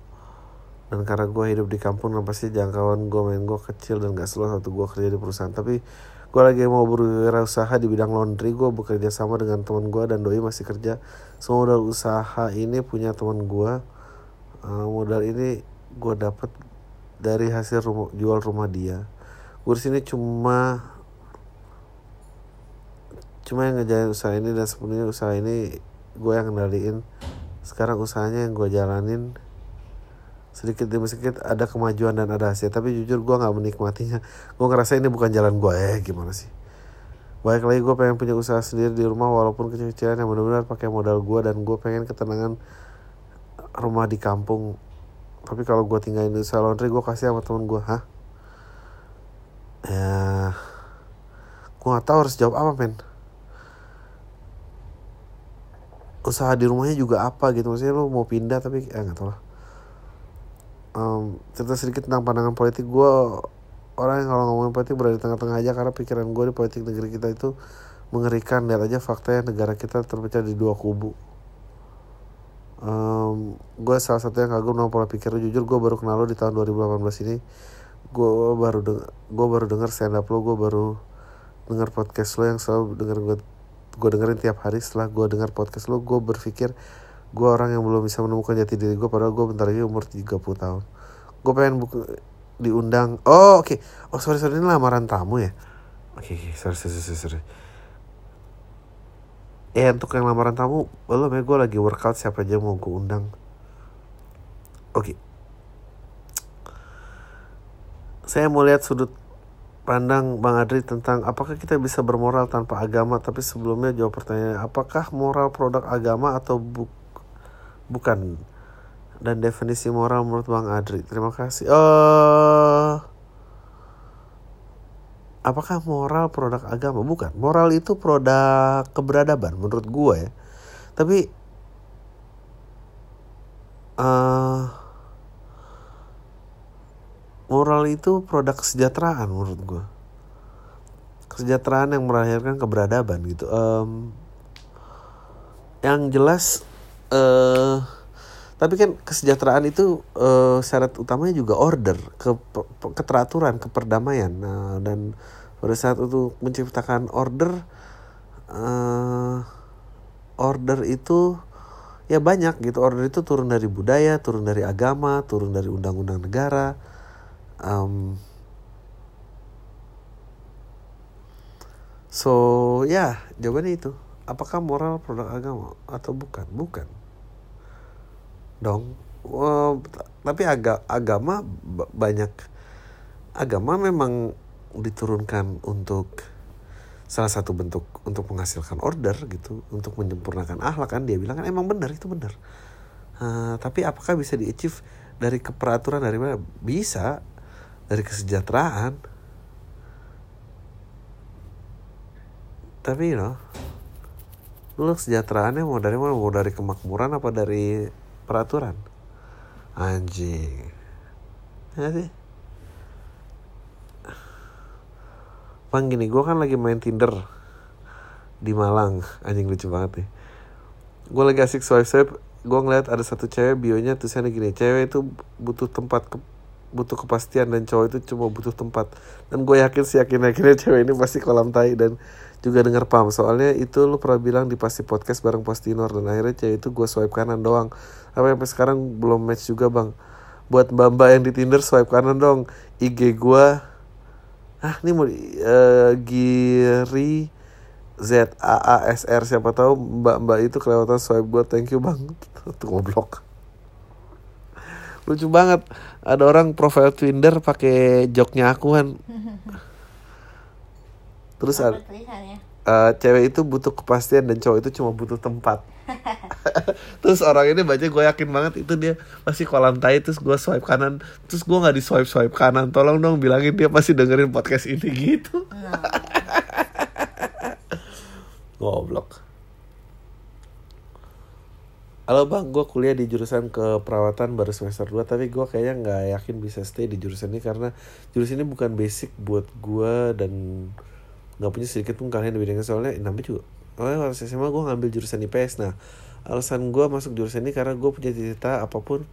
Dan karena gue hidup di kampung dan pasti jangkauan gue main gue kecil dan gak seluas waktu gue kerja di perusahaan. Tapi gue lagi mau berwirausaha di bidang laundry gue bekerja sama dengan teman gue dan doi masih kerja. Semua modal usaha ini punya teman gue Eh, modal ini gue dapat dari hasil rumah, jual rumah dia. Gue sini cuma cuma yang ngejalan usaha ini dan sebenarnya usaha ini gue yang kendaliin sekarang usahanya yang gue jalanin sedikit demi sedikit ada kemajuan dan ada hasil. Tapi jujur gue nggak menikmatinya. Gue ngerasa ini bukan jalan gue eh gimana sih? Baik lagi gue pengen punya usaha sendiri di rumah walaupun kecil-kecilan yang benar-benar pakai modal gue dan gue pengen ketenangan rumah di kampung. Tapi kalau gue tinggalin usaha laundry gue kasih sama temen gue hah? Ya gue nggak tahu harus jawab apa men usaha di rumahnya juga apa gitu. Maksudnya lu mau pindah tapi eh nggak tahu lah. Um, cerita sedikit tentang pandangan politik. Gue orang yang kalau ngomongin politik berada di tengah-tengah aja karena pikiran gue di politik negeri kita itu mengerikan. Lihat aja faktanya negara kita terpecah di dua kubu. Um, gue salah satu yang kagum sama pola pikir jujur gue baru kenal lo di tahun 2018 ini. Gue baru denger gue baru denger stand up lo gue baru denger podcast lo yang selalu denger gue gue dengerin tiap hari setelah gue denger podcast lo gue berpikir gue orang yang belum bisa menemukan jati diri gue padahal gue bentar lagi umur 30 tahun. Gue pengen buku diundang oh oke. Oh sorry sorry ini lamaran tamu ya? Oke oke sorry sorry sorry, sorry. Eh untuk yang lamaran tamu belum ya gue lagi workout siapa aja mau gue undang. Oke. Saya mau lihat sudut pandang Bang Adri tentang apakah kita bisa bermoral tanpa agama tapi sebelumnya jawab pertanyaan apakah moral produk agama atau bu bukan? Dan definisi moral menurut Bang Adri. Terima kasih. Eh apakah moral produk agama? Bukan. Moral itu produk keberadaban menurut gue ya. Tapi eh moral itu produk kesejahteraan menurut gue kesejahteraan yang melahirkan keberadaban gitu. Em, yang jelas eh tapi kan kesejahteraan itu eh, syarat utamanya juga order ke keteraturan keperdamaian. Nah, dan pada saat untuk menciptakan order eh order itu ya banyak gitu. Order itu turun dari budaya turun dari agama turun dari undang-undang negara um, so ya jawabannya itu. Apakah moral produk agama atau bukan? Bukan. Dong. T- tapi aga, agama ba- banyak. Agama memang diturunkan untuk salah satu bentuk untuk menghasilkan order gitu untuk menyempurnakan akhlak kan. Dia bilang kan emang benar itu benar. Eh, tapi apakah bisa di achieve dari keperaturan dari mana? Bisa dari kesejahteraan. Tapi you know lu kesejahteraannya mau dari mana? Mau dari kemakmuran apa dari peraturan? Anjing. Ya sih? Bang gini, gue kan lagi main Tinder di Malang, anjing lucu banget nih. Gue lagi asik swipe swipe, gue ngeliat ada satu cewek bionya tulisannya gini, cewek itu butuh tempat butuh kepastian dan cowok itu cuma butuh tempat. Dan gue yakin sih yakin yakinnya cewek ini pasti kolam tai dan juga denger pam. Soalnya itu lu pernah bilang di pasti podcast bareng Postinor dan akhirnya cewek itu gue swipe kanan doang. Apa sampai sekarang belum match juga bang. Buat mbak-mbak yang di Tinder swipe kanan dong. IG gue ah ini mau eh, Giri Z A A S R siapa tahu mbak mbak itu kelewatan swipe gue thank you bang tuh goblok lucu banget. Ada orang profile Tinder pakai joknya aku kan terus ada, eh, cewek itu butuh kepastian dan cowok itu cuma butuh tempat. Terus orang ini baca gue yakin banget itu dia pasti kolam tai terus gue swipe kanan. Terus gue nggak di swipe swipe kanan. Tolong dong bilangin dia pasti dengerin podcast ini gitu. No. goblok Halo bang, gue kuliah di jurusan keperawatan baru semester 2 Tapi gue kayaknya nggak yakin bisa stay di jurusan ini Karena jurusan ini bukan basic buat gue Dan nggak punya sedikit pun kalian di bidangnya. Soalnya namanya juga Oh ya, SMA gue ngambil jurusan IPS Nah, alasan gue masuk jurusan ini karena gue punya cita apa pun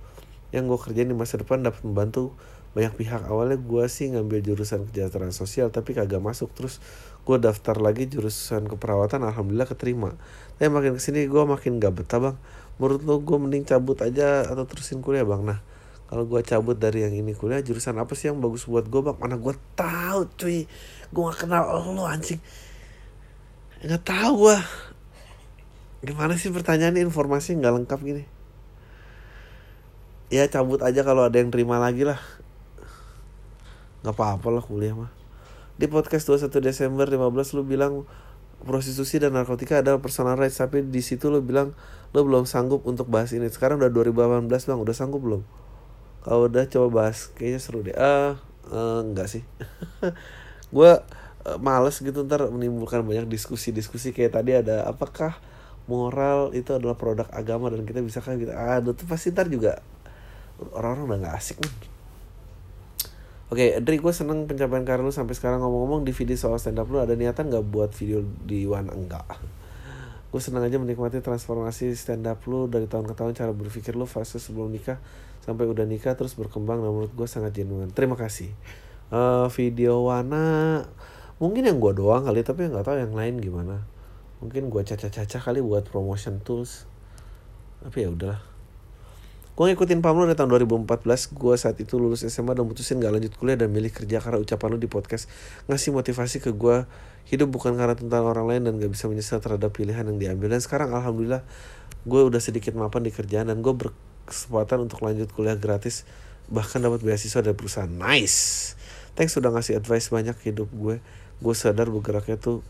Yang gue kerjain di masa depan dapat membantu banyak pihak. Awalnya gue sih ngambil jurusan kesejahteraan sosial Tapi kagak masuk. Terus gue daftar lagi jurusan keperawatan Alhamdulillah keterima. Tapi makin ke sini gue makin gak betah bang. Menurut lo gue mending cabut aja atau terusin kuliah bang? Nah kalau gue cabut dari yang ini kuliah Jurusan apa sih yang bagus buat gue bang? Mana gue tahu cuy. Gue gak kenal lo anjing. Gak tahu gue Gimana sih pertanyaan informasi nggak lengkap gini. Ya cabut aja kalau ada yang terima lagi lah Gak apa-apa lah kuliah mah. Di podcast 21 Desember 15 lu bilang prostitusi dan narkotika adalah personal rights tapi di situ lu bilang lu belum sanggup untuk bahas ini. Sekarang udah 2018 bang. Udah sanggup belum? Kalau udah coba bahas. Kayaknya seru deh. Ah eh, enggak sih. Gue males gitu ntar menimbulkan banyak diskusi-diskusi. Kayak tadi ada apakah moral itu adalah produk agama dan kita bisa kan gitu? Aduh tuh pasti ntar juga orang-orang udah nggak asik nih Oke, Dri, gue seneng pencapaian karir lu sampai sekarang ngomong-ngomong di video soal stand up lu ada niatan nggak buat video di Wan enggak? Gue seneng aja menikmati transformasi stand up lu dari tahun ke tahun cara berpikir lu fase sebelum nikah sampai udah nikah terus berkembang dan menurut gue sangat genuine. Terima kasih. Eh, video Wana mungkin yang gue doang kali tapi nggak tahu yang lain gimana. Mungkin gue caca-caca kali buat promotion tools. Tapi ya udahlah. Gue ngikutin Pam lu dari tahun 2014 Gue saat itu lulus SMA dan mutusin gak lanjut kuliah dan milih kerja Karena ucapan lu di podcast ngasih motivasi ke gue Hidup bukan karena tentang orang lain dan gak bisa menyesal terhadap pilihan yang diambil. Dan sekarang Alhamdulillah gue udah sedikit mapan di kerjaan Dan gue berkesempatan untuk lanjut kuliah gratis Bahkan dapat beasiswa dari perusahaan. Nice! Thanks sudah ngasih advice banyak hidup gue. Gue sadar bergeraknya tuh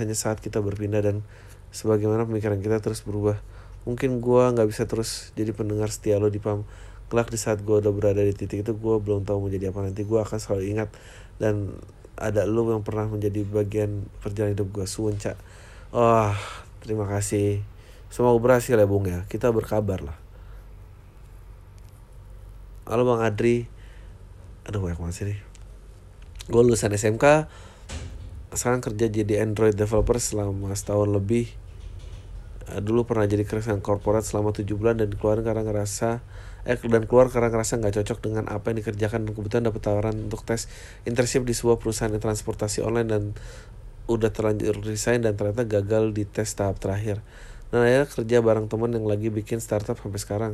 hanya saat kita berpindah dan sebagaimana pemikiran kita terus berubah mungkin gue nggak bisa terus jadi pendengar setia lo di pam. Kelak di saat gue udah berada di titik itu gue belum tahu mau jadi apa. Nanti gue akan selalu ingat dan ada lo yang pernah menjadi bagian perjalanan hidup gue suunca wah terima kasih. Semoga berhasil ya bung ya. Kita berkabar lah. Halo bang Adri. Aduh banyak banget sih nih. Gue lulusan SMK sekarang kerja jadi Android developer selama setahun lebih dulu pernah jadi karyawan korporat selama tujuh bulan dan keluar karena ngerasa eh dan keluar karena ngerasa nggak cocok dengan apa yang dikerjakan dan kebetulan dapat tawaran untuk tes internship di sebuah perusahaan transportasi online dan udah terlanjur resign dan ternyata gagal di tes tahap terakhir. Dan akhirnya kerja bareng teman yang lagi bikin startup sampai sekarang.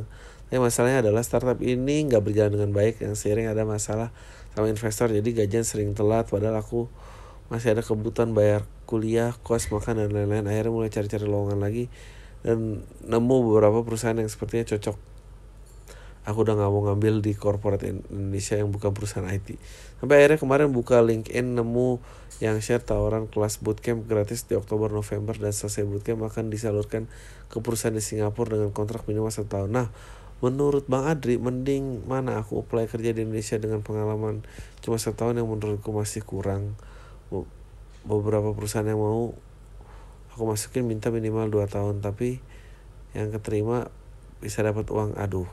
Tapi masalahnya adalah startup ini nggak berjalan dengan baik yang seiring ada masalah sama investor jadi gajian sering telat padahal aku masih ada kebutuhan bayar kuliah, kos, makan dan lain-lain. Akhirnya mulai cari-cari lowongan lagi dan nemu beberapa perusahaan yang sepertinya cocok aku udah nggak mau ngambil di corporate Indonesia yang bukan perusahaan IT sampai akhirnya kemarin buka LinkedIn nemu yang share tawaran kelas bootcamp gratis di Oktober November dan selesai bootcamp akan disalurkan ke perusahaan di Singapura dengan kontrak minimal satu tahun. Nah, menurut Bang Adri, mending mana aku apply kerja di Indonesia dengan pengalaman cuma satu tahun yang menurutku masih kurang. Be- Beberapa perusahaan yang mau aku masukin minta minimal 2 tahun, tapi yang keterima bisa dapat uang aduh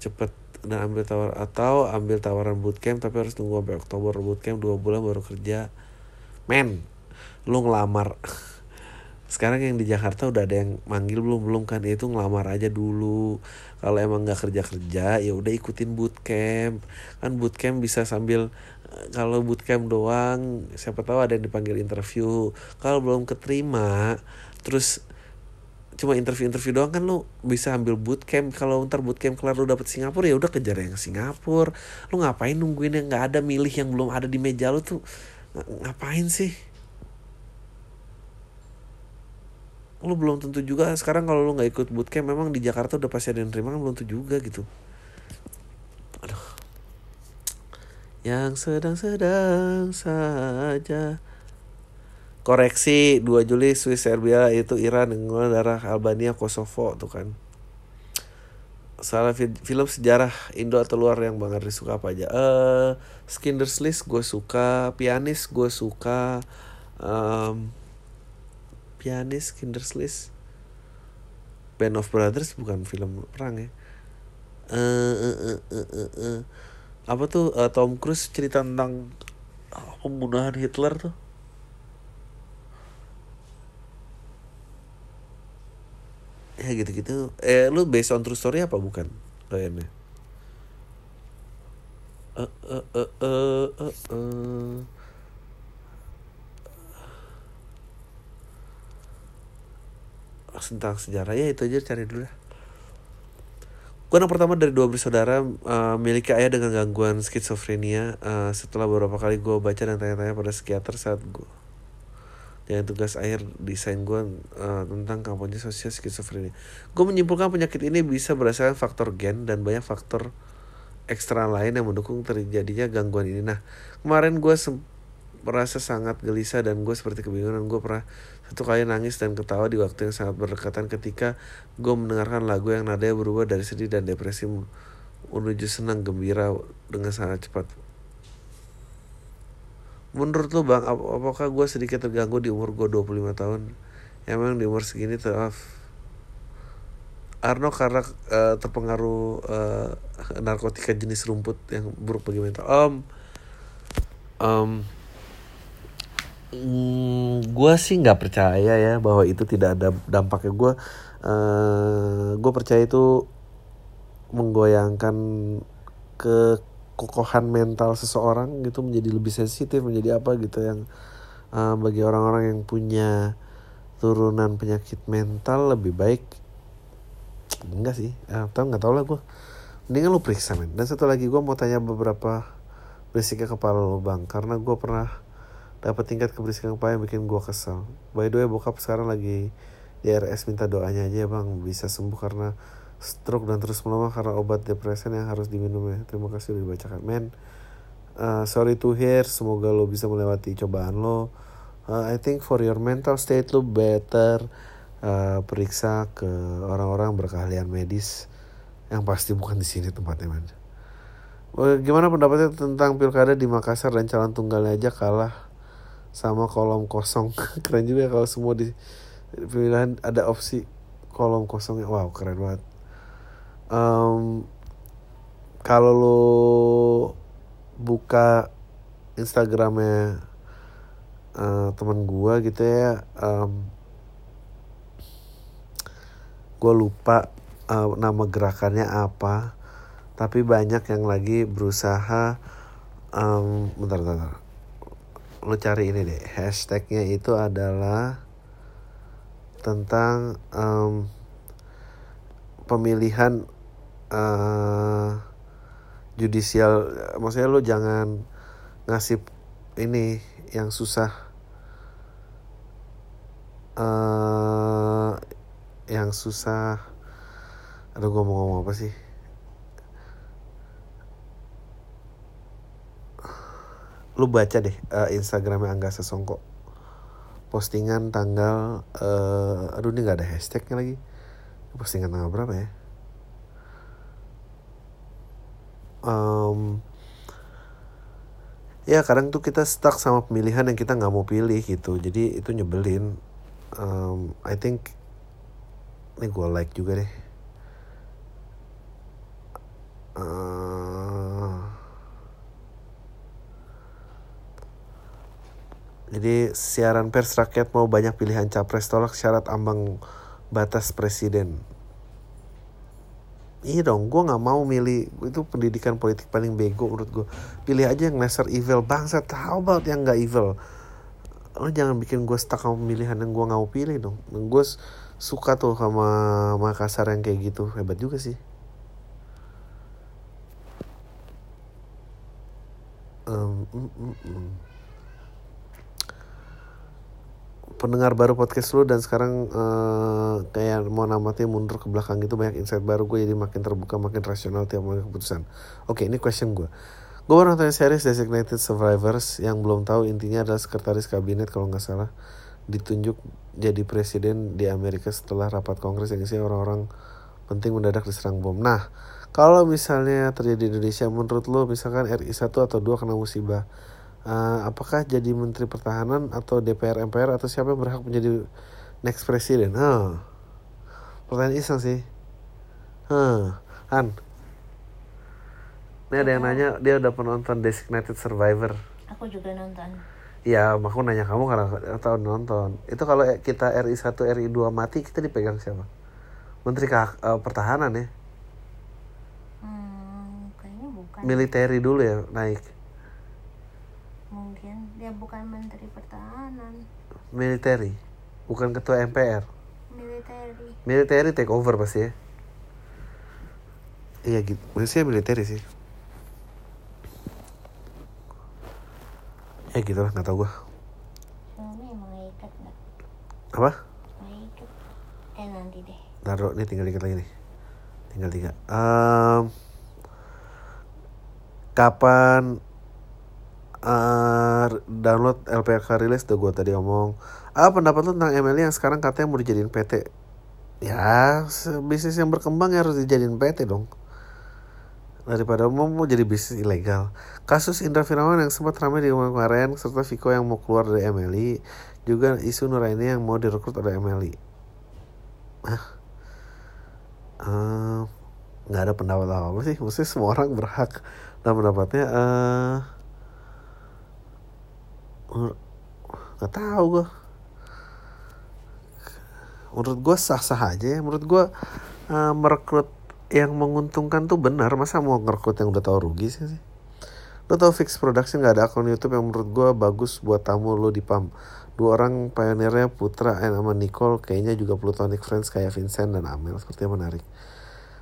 cepet. Dan ambil tawar atau ambil tawaran bootcamp tapi harus tunggu sampai Oktober. Bootcamp dua bulan baru kerja. Men lu ngelamar sekarang yang di Jakarta udah ada yang manggil belum belum kan? Itu ngelamar aja dulu. Kalau emang nggak kerja kerja ya udah ikutin bootcamp. Kan bootcamp bisa sambil eh, kalau bootcamp doang siapa tahu ada yang dipanggil interview. Kalau belum keterima terus cuma interview-interview doang kan lu bisa ambil bootcamp. Kalau ntar bootcamp kelar lu dapet Singapura ya udah kejar yang Singapura. Lu ngapain nungguin yang nggak ada milih yang belum ada di meja lu tuh? Ng- ngapain sih lu belum tentu juga. Sekarang kalau lu nggak ikut bootcamp memang di Jakarta udah pasti ada yang terima kan belum tentu juga gitu. Aduh. Yang sedang-sedang saja. Koreksi 2 Juli Swiss Serbia itu Iran dengan darah Albania Kosovo tuh kan. Salah fi- film sejarah Indo atau luar yang Bang Ardi suka apa aja? Eh Skinder's List gue suka. Pianis gue suka. Em, pianis Skinder's List Band of Brothers bukan film perang ya. Eh eh, eh, eh, eh, eh. apa tuh eh, Tom Cruise cerita tentang eh, pembunuhan Hitler tuh? Ya gitu-gitu. Eh lu based on true story apa bukan kayaknya eh eh eh eh eh tentang sejarah ya itu aja cari dulu dah Gue anak pertama dari dua bersaudara uh, memiliki ayah dengan gangguan skizofrenia. Uh, setelah beberapa kali gue baca dan tanya-tanya pada psikiater saat gue dengan tugas akhir desain gue uh, tentang kampanye sosial skizofrenia. Gue menyimpulkan penyakit ini bisa berdasarkan faktor gen dan banyak faktor ekstra lain yang mendukung terjadinya gangguan ini. Nah, kemarin gue merasa sangat gelisah dan gue seperti kebingungan. Gue pernah satu kali nangis dan ketawa di waktu yang sangat berdekatan ketika gue mendengarkan lagu yang nadanya berubah dari sedih dan depresi menuju senang gembira dengan sangat cepat. Menurut lo bang, ap apakah gue sedikit terganggu di umur gue 25 tahun? Ya memang di umur segini teraf. Arno karena uh, terpengaruh uh, narkotika jenis rumput yang buruk bagi mental. Om, um, mm, gue sih nggak percaya ya bahwa itu tidak ada dampaknya. Gue, uh, gue percaya itu menggoyangkan kekokohan mental seseorang gitu menjadi lebih sensitif menjadi apa gitu yang uh, bagi orang-orang yang punya turunan penyakit mental lebih baik. Enggak sih uh, tau nggak tau lah gue mendingan lu periksa men. Dan satu lagi gue mau tanya beberapa berisiknya kepala lu bang karena gue pernah dapat tingkat keberisikan kepala yang bikin gue kesel. By the way bokap sekarang lagi di RS minta doanya aja bang. Bisa sembuh karena stroke dan terus melemah karena obat depresan yang harus diminum ya. Terima kasih udah dibacakan men. Uh, sorry to hear. Semoga lo bisa melewati cobaan lo. Uh, I think for your mental state lo better uh, periksa ke orang-orang berkeahlian medis. Yang pasti bukan di sini tempatnya men. Gimana pendapatnya tentang pilkada di Makassar dan calon tunggalnya aja kalah sama kolom kosong. Keren juga kalau semua di pilihan ada opsi kolom kosongnya wow keren banget. Um, kalau lo buka Instagramnya uh, teman gua gitu ya um, gue lupa uh, nama gerakannya apa tapi banyak yang lagi berusaha um, bentar, bentar, bentar lo cari ini deh. Hashtagnya itu adalah tentang um, pemilihan uh, judicial. Maksudnya lo jangan ngasih ini yang susah. Uh, yang susah. Aduh gue mau ngomong apa sih lu baca deh eh, Instagramnya Angga Sesongko. Postingan tanggal eh aduh ini nggak ada hashtagnya lagi. Postingan tanggal berapa ya? Em, ya kadang tuh kita stuck sama pemilihan yang kita nggak mau pilih gitu. Jadi itu nyebelin. Em, I think ini gue like juga deh. Eh, jadi siaran pers rakyat mau banyak pilihan capres tolak syarat ambang batas presiden Iya dong, gue nggak mau milih itu pendidikan politik paling bego menurut gue. Pilih aja yang lesser evil bangsa. How about yang nggak evil? Lo jangan bikin gue stuck sama pemilihan yang gue nggak mau pilih dong. Gue suka tuh sama Makassar yang kayak gitu, hebat juga sih. Em, mm, mm, mm. Pendengar baru podcast lu dan sekarang eh, kayak mau namatnya mundur ke belakang gitu banyak insight baru gue jadi makin terbuka makin rasional tiap mengambil keputusan. Oke ini question gue gue baru nonton series Designated Survivors yang belum tahu intinya adalah sekretaris kabinet kalau nggak salah ditunjuk jadi presiden di Amerika setelah rapat kongres yang isinya orang-orang penting mendadak diserang bom. Nah kalau misalnya terjadi di Indonesia menurut lo misalkan RI 1 atau 2 kena musibah eh, apakah jadi menteri pertahanan atau DPR MPR atau siapa yang berhak menjadi next presiden? Huh. Pertanyaan iseng sih. Huh. Han. Ini ada yang nanya dia udah pernah nonton Designated Survivor. Aku juga nonton. Ya, aku nanya kamu karena tahu nonton. Itu kalau kita RI 1 RI 2 mati kita dipegang siapa? Menteri Keh- eh, Pertahanan ya. Hmm, kayaknya bukan. Militeri dulu ya naik. Dia bukan menteri pertahanan. Militeri. Bukan ketua MPR. Militeri. Military take over pasti ya. Iya gitu. Maksudnya military sih. Ya gitu lah, nggak tau gue. Apa? Eh nanti deh. Taruh, nih tinggal dikit lagi nih. Tinggal tiga. Em, kapan eh, download LPK rilis tuh gue tadi ngomong. Ah pendapat lu tentang MLI yang sekarang katanya mau dijadiin PT? Ya, bisnis yang berkembang ya harus dijadiin PT dong. Daripada mau, mau jadi bisnis ilegal. Kasus Indra Firawan yang sempat ramai di kemarin, serta Viko yang mau keluar dari MLI, juga isu Nuraini yang mau direkrut oleh MLI. Hah? Eh, nggak ada pendapat apa apa sih maksudnya semua orang berhak dalam pendapatnya eh nggak tahu gue menurut gue sah sah aja ya. Menurut gue eh, merekrut yang menguntungkan tuh benar. Masa mau ngerekrut yang udah tahu rugi sih? Sih lo tau fix production nggak ada akun YouTube yang menurut gue bagus buat tamu lo di pam dua orang pionirnya Putra and sama Nicole kayaknya juga plutonic friends kayak Vincent dan Amel. Sepertinya menarik.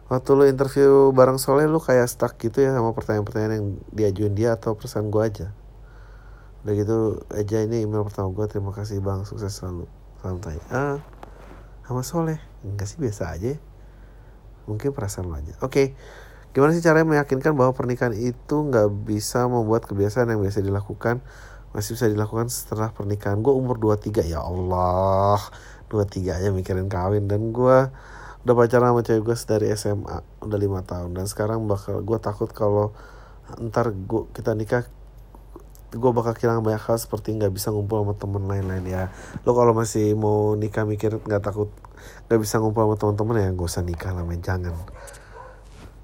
Waktu lu interview bareng Soleh lu kayak stuck gitu ya sama pertanyaan-pertanyaan yang diajuin dia atau pesan gua aja udah gitu aja ini email pertama gua terima kasih bang. Sukses selalu. Salam tay ah sama Soleh. Enggak sih biasa aja. Mungkin perasaan lu aja. Oke gimana sih caranya meyakinkan bahwa pernikahan itu nggak bisa membuat kebiasaan yang biasa dilakukan masih bisa dilakukan setelah pernikahan? Gue umur 23 ya Allah. 23 aja mikirin kawin. Dan gue udah pacaran sama cewek gue dari SMA udah lima tahun. Dan sekarang bakal gue takut kalau ntar gua, kita nikah gue bakal kehilangan banyak hal seperti nggak bisa ngumpul sama temen lain-lain ya. Lo kalau masih mau nikah mikir nggak takut nggak bisa ngumpul sama teman-teman ya gak usah nikah lah men. Jangan.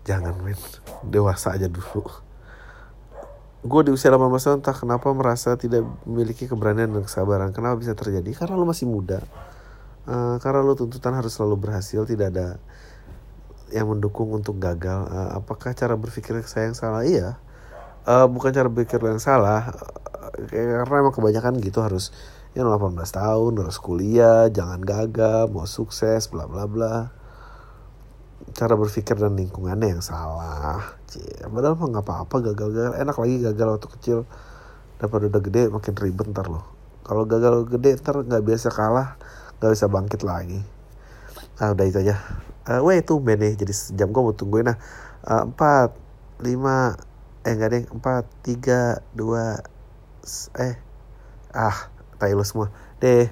Jangan men. Dewasa aja dulu. Gue di usia 18 tahun entah kenapa merasa tidak memiliki keberanian dan kesabaran. Kenapa bisa terjadi? Karena lo masih muda. Eh, karena lo tuntutan harus selalu berhasil tidak ada yang mendukung untuk gagal. Eh, apakah cara berpikir saya yang salah? Iya Eh, bukan cara berpikir yang salah. Eh, karena emang kebanyakan gitu harus ya 18 tahun harus kuliah jangan gagal mau sukses bla bla bla. Cara berpikir dan lingkungannya yang salah Cie, padahal mah nggak apa-apa gagal-gagal enak lagi gagal waktu kecil. Daripada udah gede makin ribet ntar loh kalau gagal gede ntar nggak biasa kalah nggak bisa bangkit lagi. Ah udah itu aja. Uh, weh tuh nih jadi sejam gue mau tungguin. Nah Eh, empat lima eh enggak deh. Empat tiga dua eh. Ah tai lu semua. Deh